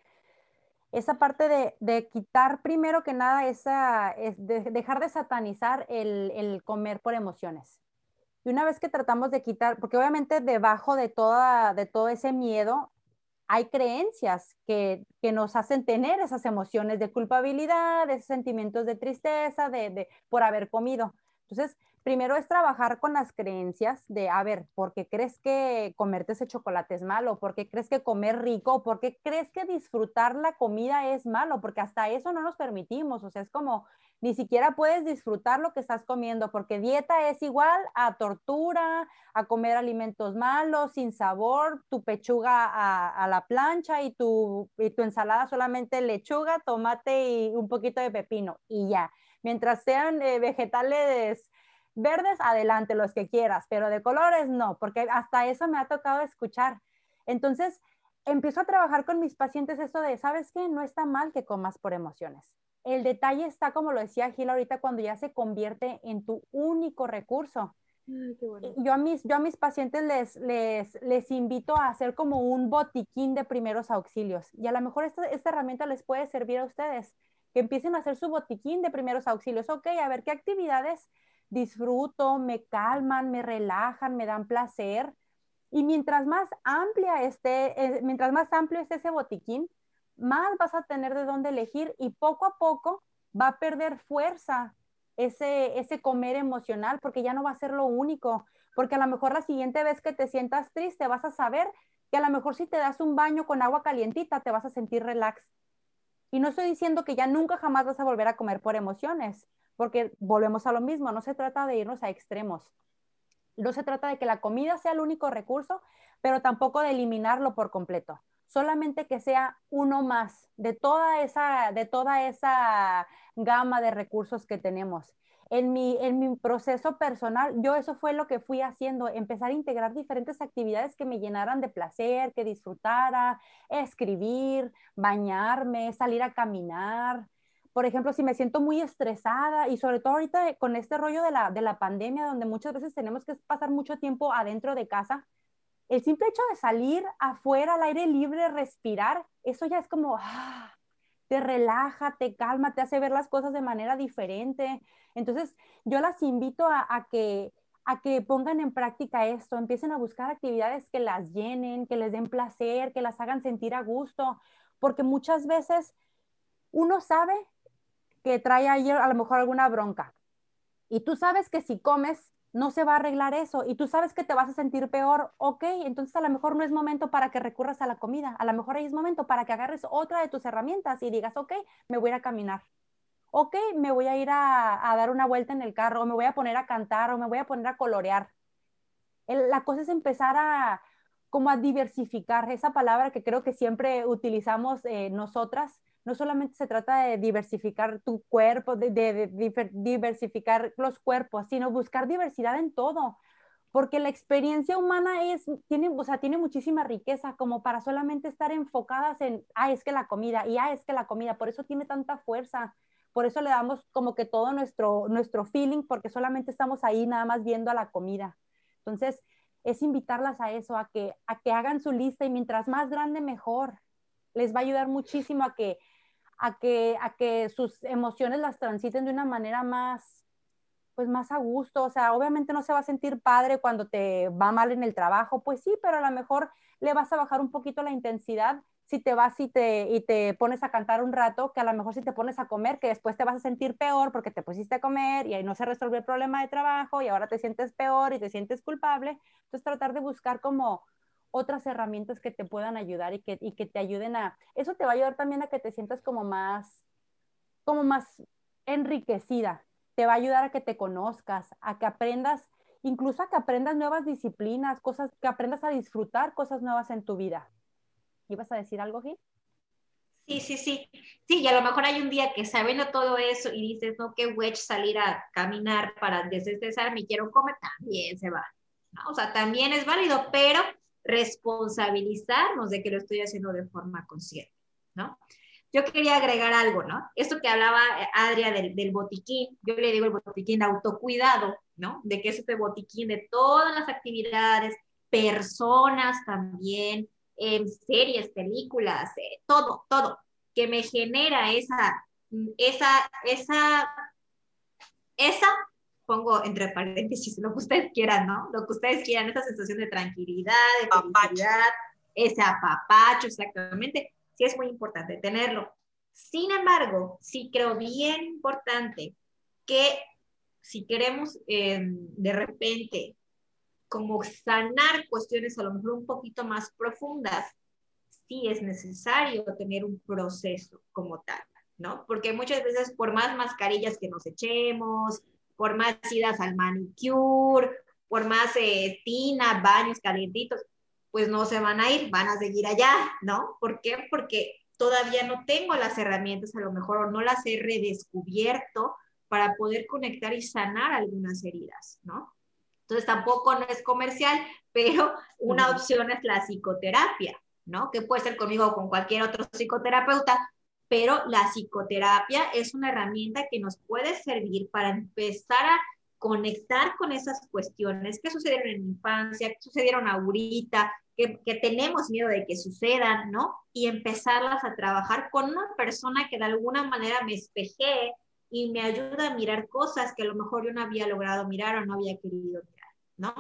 esa parte de, quitar primero que nada, esa, es dejar de satanizar el, el, comer por emociones. Y una vez que tratamos de quitar, porque obviamente debajo de, toda, de todo ese miedo hay creencias que, nos hacen tener esas emociones de culpabilidad, esos sentimientos de tristeza, de, por haber comido. Entonces, primero es trabajar con las creencias de, a ver, ¿por qué crees que comerte ese chocolate es malo? ¿Por qué crees que comer rico? ¿Por qué crees que disfrutar la comida es malo? Porque hasta eso no nos permitimos. O sea, es como ni siquiera puedes disfrutar lo que estás comiendo, porque dieta es igual a tortura, a comer alimentos malos, sin sabor, tu pechuga a, la plancha y tu, ensalada solamente lechuga, tomate y un poquito de pepino y ya. Mientras sean eh, vegetales verdes, adelante, los que quieras, pero de colores no, porque hasta eso me ha tocado escuchar. Entonces, empiezo a trabajar con mis pacientes esto de, ¿sabes qué? No está mal que comas por emociones el detalle está, como lo decía Gil ahorita, cuando ya se convierte en tu único recurso. yo, a mis, yo a mis pacientes les, les, les invito a hacer como un botiquín de primeros auxilios. Y a lo mejor esta, esta herramienta les puede servir a ustedes, que empiecen a hacer su botiquín de primeros auxilios. Ok, a ver qué actividades disfruto, me calman, me relajan, me dan placer. Y mientras más amplia esté, eh, mientras más amplio esté ese botiquín, más vas a tener de dónde elegir y poco a poco va a perder fuerza ese, ese comer emocional, porque ya no va a ser lo único, porque a lo mejor la siguiente vez que te sientas triste vas a saber que a lo mejor si te das un baño con agua calientita te vas a sentir relax. Y no estoy diciendo que ya nunca jamás vas a volver a comer por emociones, porque volvemos a lo mismo, no se trata de irnos a extremos. No se trata de que la comida sea el único recurso, pero tampoco de eliminarlo por completo. Solamente que sea uno más de toda esa, de toda esa gama de recursos que tenemos. En mi, en mi proceso personal, yo eso fue lo que fui haciendo, empezar a integrar diferentes actividades que me llenaran de placer, que disfrutara, escribir, bañarme, salir a caminar, por ejemplo, si me siento muy estresada y sobre todo ahorita con este rollo de la, de la pandemia, donde muchas veces tenemos que pasar mucho tiempo adentro de casa, el simple hecho de salir afuera al aire libre, respirar, eso ya es como, ah, te relaja, te calma, te hace ver las cosas de manera diferente. Entonces, yo las invito a, a que a que pongan en práctica esto, empiecen a buscar actividades que las llenen, que les den placer, que las hagan sentir a gusto, porque muchas veces uno sabe que trae ayer a lo mejor alguna bronca. Y tú sabes que si comes no se va a arreglar eso y tú sabes que te vas a sentir peor, ok, entonces a lo mejor no es momento para que recurras a la comida, a lo mejor es momento para que agarres otra de tus herramientas y digas, ok, me voy a ir a caminar, ok, me voy a ir a, dar una vuelta en el carro, o me voy a poner a cantar, o me voy a poner a colorear. la cosa es empezar a como a diversificar, esa palabra que creo que siempre utilizamos eh, nosotras, no solamente se trata de diversificar tu cuerpo, de, diversificar los cuerpos, sino buscar diversidad en todo, porque la experiencia humana es, tiene, o sea, tiene muchísima riqueza como para solamente estar enfocadas en, ah, es que la comida, y ah, es que la comida, por eso tiene tanta fuerza, por eso le damos como que todo nuestro, nuestro feeling, porque solamente estamos ahí nada más viendo a la comida. Entonces, es invitarlas a eso, a que, a que hagan su lista y mientras más grande, mejor. Les va a ayudar muchísimo a que a que, a que sus emociones las transiten de una manera más, pues más a gusto. O sea, obviamente no se va a sentir padre cuando te va mal en el trabajo, pues sí, pero a lo mejor le vas a bajar un poquito la intensidad si te vas y te, y te pones a cantar un rato, que a lo mejor si te pones a comer, que después te vas a sentir peor porque te pusiste a comer y ahí no se resolvió el problema de trabajo y ahora te sientes peor y te sientes culpable. Entonces tratar de buscar como otras herramientas que te puedan ayudar y que, y que te ayuden a, eso te va a ayudar también a que te sientas como más, como más enriquecida, te va a ayudar a que te conozcas, a que aprendas, incluso a que aprendas nuevas disciplinas, cosas, que aprendas a disfrutar cosas nuevas en tu vida. ¿Ibas a decir algo, Gil? Sí, sí, sí. Sí, y a lo mejor hay un día que sabiendo todo eso y dices, no, qué wedge salir a caminar para desestresarme y quiero comer, también se va. O sea, también es válido, pero responsabilizarnos de que lo estoy haciendo de forma consciente, ¿no? Yo quería agregar algo, ¿no? Esto que hablaba eh, Adria del, botiquín, yo le digo el botiquín de autocuidado, ¿no? De que es este botiquín de todas las actividades, personas también, en series, películas, eh, todo, todo, que me genera esa, esa, esa, esa pongo entre paréntesis lo que ustedes quieran, ¿no? Lo que ustedes quieran, esa sensación de tranquilidad, de felicidad, ese apapacho, exactamente, sí es muy importante tenerlo. Sin embargo, sí creo bien importante que si queremos em, de repente como sanar cuestiones a lo mejor un poquito más profundas, sí es necesario tener un proceso como tal, ¿no? Porque muchas veces por más mascarillas que nos echemos, por más idas al manicure, por más eh, tina, baños calientitos, pues no se van a ir, van a seguir allá, ¿no? ¿Por qué? Porque todavía no tengo las herramientas a lo mejor o no las he redescubierto para poder conectar y sanar algunas heridas, ¿no? Entonces tampoco no es comercial, pero una opción es la psicoterapia, ¿no? Que puede ser conmigo o con cualquier otro psicoterapeuta, pero la psicoterapia es una herramienta que nos puede servir para empezar a conectar con esas cuestiones que sucedieron en infancia, que sucedieron ahorita, que, que, tenemos miedo de que sucedan, ¿no? Y empezarlas a trabajar con una persona que de alguna manera me espejee y me ayuda a mirar cosas que a lo mejor yo no había logrado mirar o no había querido mirar, ¿no?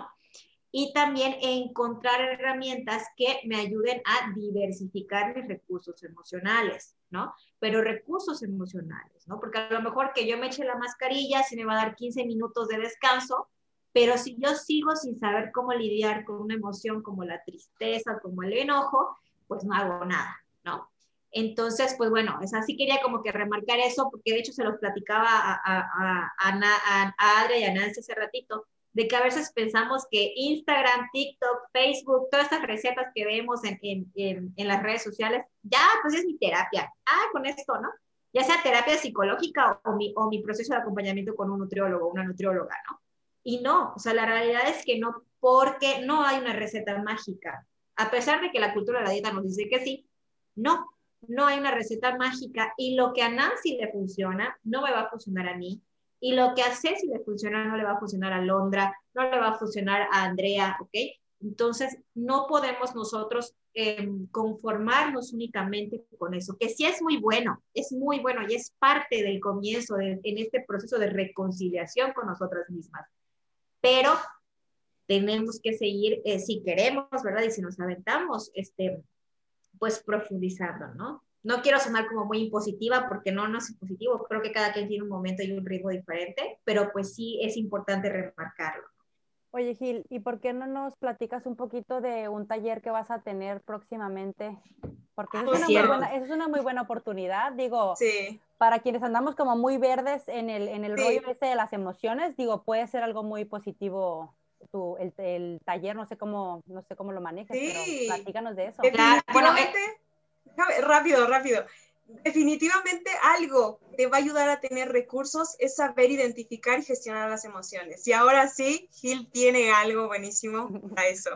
Y también encontrar herramientas que me ayuden a diversificar mis recursos emocionales, ¿no? Pero recursos emocionales, ¿no? Porque a lo mejor que yo me eche la mascarilla, si me va a dar 15 minutos de descanso, pero si yo sigo sin saber cómo lidiar con una emoción como la tristeza, como el enojo, pues no hago nada, ¿no? Entonces, pues bueno, es así quería como que remarcar eso, porque de hecho se los platicaba a, a, a, a, a Adria y a Nancy hace ratito, de que a veces pensamos que Instagram, TikTok, Facebook, todas estas recetas que vemos en, en, en, las redes sociales, ya, pues es mi terapia. Ah, con esto, ¿no? Ya sea terapia psicológica o mi, o mi proceso de acompañamiento con un nutriólogo, una nutrióloga, ¿no? Y no, o sea, la realidad es que no, porque no hay una receta mágica. A pesar de que la cultura de la dieta nos dice que sí, no, no hay una receta mágica y lo que a Nancy le funciona, no me va a funcionar a mí, y lo que a Ceci le funciona no le va a funcionar a Londra, no le va a funcionar a Andrea, ¿ok? Entonces, no podemos nosotros em, conformarnos únicamente con eso, que sí es muy bueno, es muy bueno y es parte del comienzo en este proceso de reconciliación con nosotras mismas. Pero tenemos que seguir, eh, si queremos, ¿verdad? Y si nos aventamos, este, pues profundizando, ¿no? No quiero sonar como muy impositiva porque no, no es impositivo, creo que cada quien tiene un momento y un ritmo diferente, pero pues sí es importante remarcarlo. Oye Gil, ¿y por qué no nos platicas un poquito de un taller que vas a tener próximamente? Porque es, una, muy buena, es una muy buena oportunidad, digo, sí. para quienes andamos como muy verdes en el, en el rollo este de las emociones, digo, puede ser algo muy positivo tu, el, el, taller, no sé cómo, no sé cómo lo manejas, pero platícanos de eso. Claro, bueno, eh, rápido, rápido. Definitivamente algo te va a ayudar a tener recursos es saber identificar y gestionar las emociones. Y ahora sí, Gil tiene algo buenísimo para eso.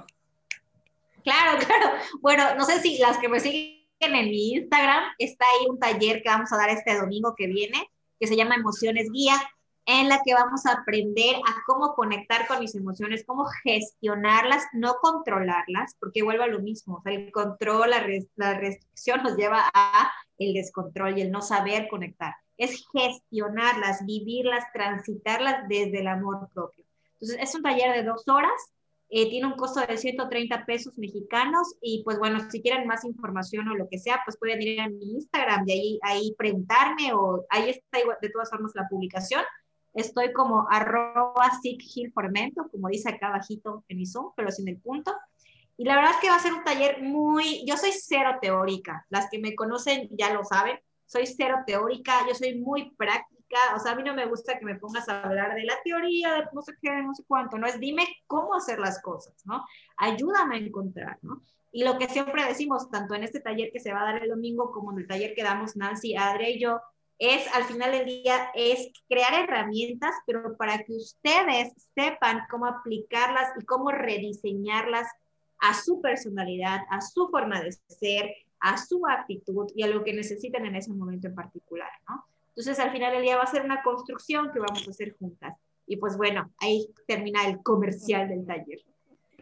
Claro, claro. Bueno, no sé si las que me siguen en mi Instagram, está ahí un taller que vamos a dar este domingo que viene, que se llama Emociones Guía en la que vamos a aprender a cómo conectar con mis emociones, cómo gestionarlas, no controlarlas, porque vuelve a lo mismo, o sea, el control, la, la restricción nos lleva a el descontrol y el no saber conectar. Es gestionarlas, vivirlas, transitarlas desde el amor propio. Entonces, es un taller de dos horas, eh, tiene un costo de 130 pesos mexicanos y pues bueno, si quieren más información o lo que sea, pues pueden ir a mi Instagram y ahí, ahí preguntarme o ahí está de todas formas la publicación Estoy como arroba Formento, como dice acá abajito en mi Zoom, pero sin el punto. Y la verdad es que va a ser un taller muy, yo soy cero teórica, las que me conocen ya lo saben, soy cero teórica, yo soy muy práctica, o sea, a mí no me gusta que me pongas a hablar de la teoría, de no sé qué, no sé cuánto, no es dime cómo hacer las cosas, ¿no? Ayúdame a encontrar, ¿no? Y lo que siempre decimos, tanto en este taller que se va a dar el domingo como en el taller que damos Nancy, Adre y yo, es al final del día es crear herramientas, pero para que ustedes sepan cómo aplicarlas y cómo rediseñarlas a su personalidad, a su forma de ser, a su actitud y a lo que necesiten en ese momento en particular, ¿no? Entonces, al final del día va a ser una construcción que vamos a hacer juntas. Y pues bueno, ahí termina el comercial del taller.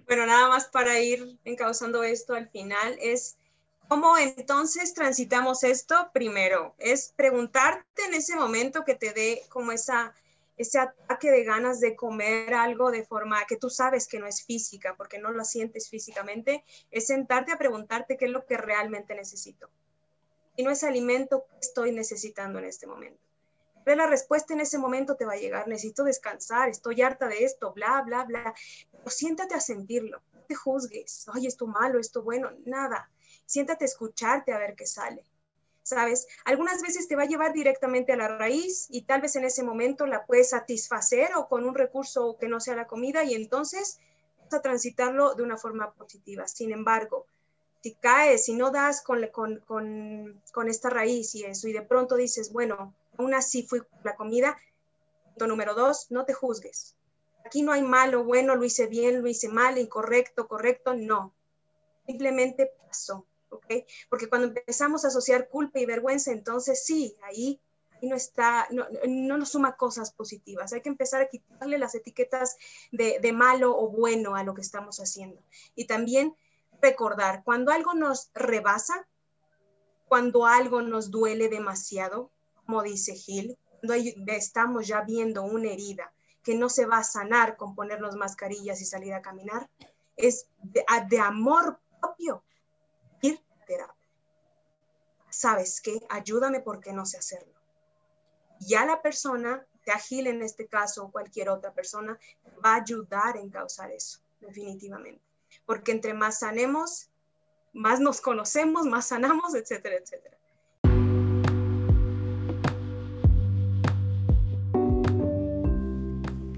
Bueno, nada más para ir encauzando esto al final es ¿Cómo entonces transitamos esto? Primero, es preguntarte en ese momento que te dé como esa, ese ataque de ganas de comer algo de forma que tú sabes que no es física, porque no lo sientes físicamente, es sentarte a preguntarte qué es lo que realmente necesito. Y no es alimento que estoy necesitando en este momento. Pero la respuesta en ese momento te va a llegar, necesito descansar, estoy harta de esto, bla, bla, bla. Pero siéntate a sentirlo, no te juzgues, oye, esto malo, esto bueno, nada siéntate a escucharte a ver qué sale. ¿Sabes? Algunas veces te va a llevar directamente a la raíz y tal vez en ese momento la puedes satisfacer o con un recurso que no sea la comida y entonces vas a transitarlo de una forma positiva. Sin embargo, si caes, si no das con, con, con, con esta raíz y eso y de pronto dices, bueno, aún así fui la comida, punto número dos, no te juzgues. Aquí no hay malo, bueno, lo hice bien, lo hice mal, incorrecto, correcto, no. Simplemente pasó. Porque cuando empezamos a asociar culpa y vergüenza, entonces sí, ahí, no está, no, nos suma cosas positivas. Hay que empezar a quitarle las etiquetas de, de malo o bueno a lo que estamos haciendo. Y también recordar, cuando algo nos rebasa, cuando algo nos duele demasiado, como dice Gil, cuando estamos ya viendo una herida que no se va a sanar con ponernos mascarillas y salir a caminar, es de, de amor propio terapia. ¿Sabes qué? Ayúdame porque no sé hacerlo. Ya la persona, te Gil en este caso o cualquier otra persona, va a ayudar en causar eso, definitivamente. Porque entre más sanemos, más nos conocemos, más sanamos, etcétera, etcétera.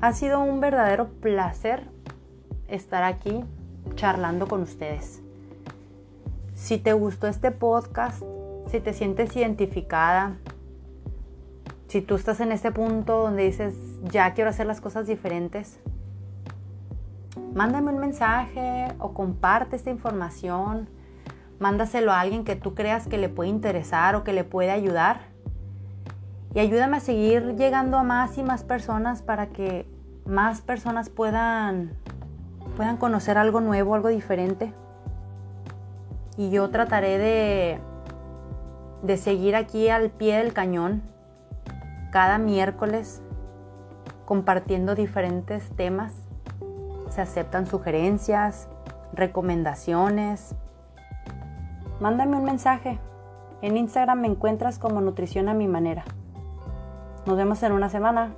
Ha sido un verdadero placer estar aquí charlando con ustedes. Si te gustó este podcast, si te sientes identificada, si tú estás en este punto donde dices, ya quiero hacer las cosas diferentes, mándame un mensaje o comparte esta información, mándaselo a alguien que tú creas que le puede interesar o que le puede ayudar. Y ayúdame a seguir llegando a más y más personas para que más personas puedan, puedan conocer algo nuevo, algo diferente. Y yo trataré de, de seguir aquí al pie del cañón cada miércoles compartiendo diferentes temas. Se aceptan sugerencias, recomendaciones. Mándame un mensaje. En Instagram me encuentras como Nutrición a mi manera. Nos vemos en una semana.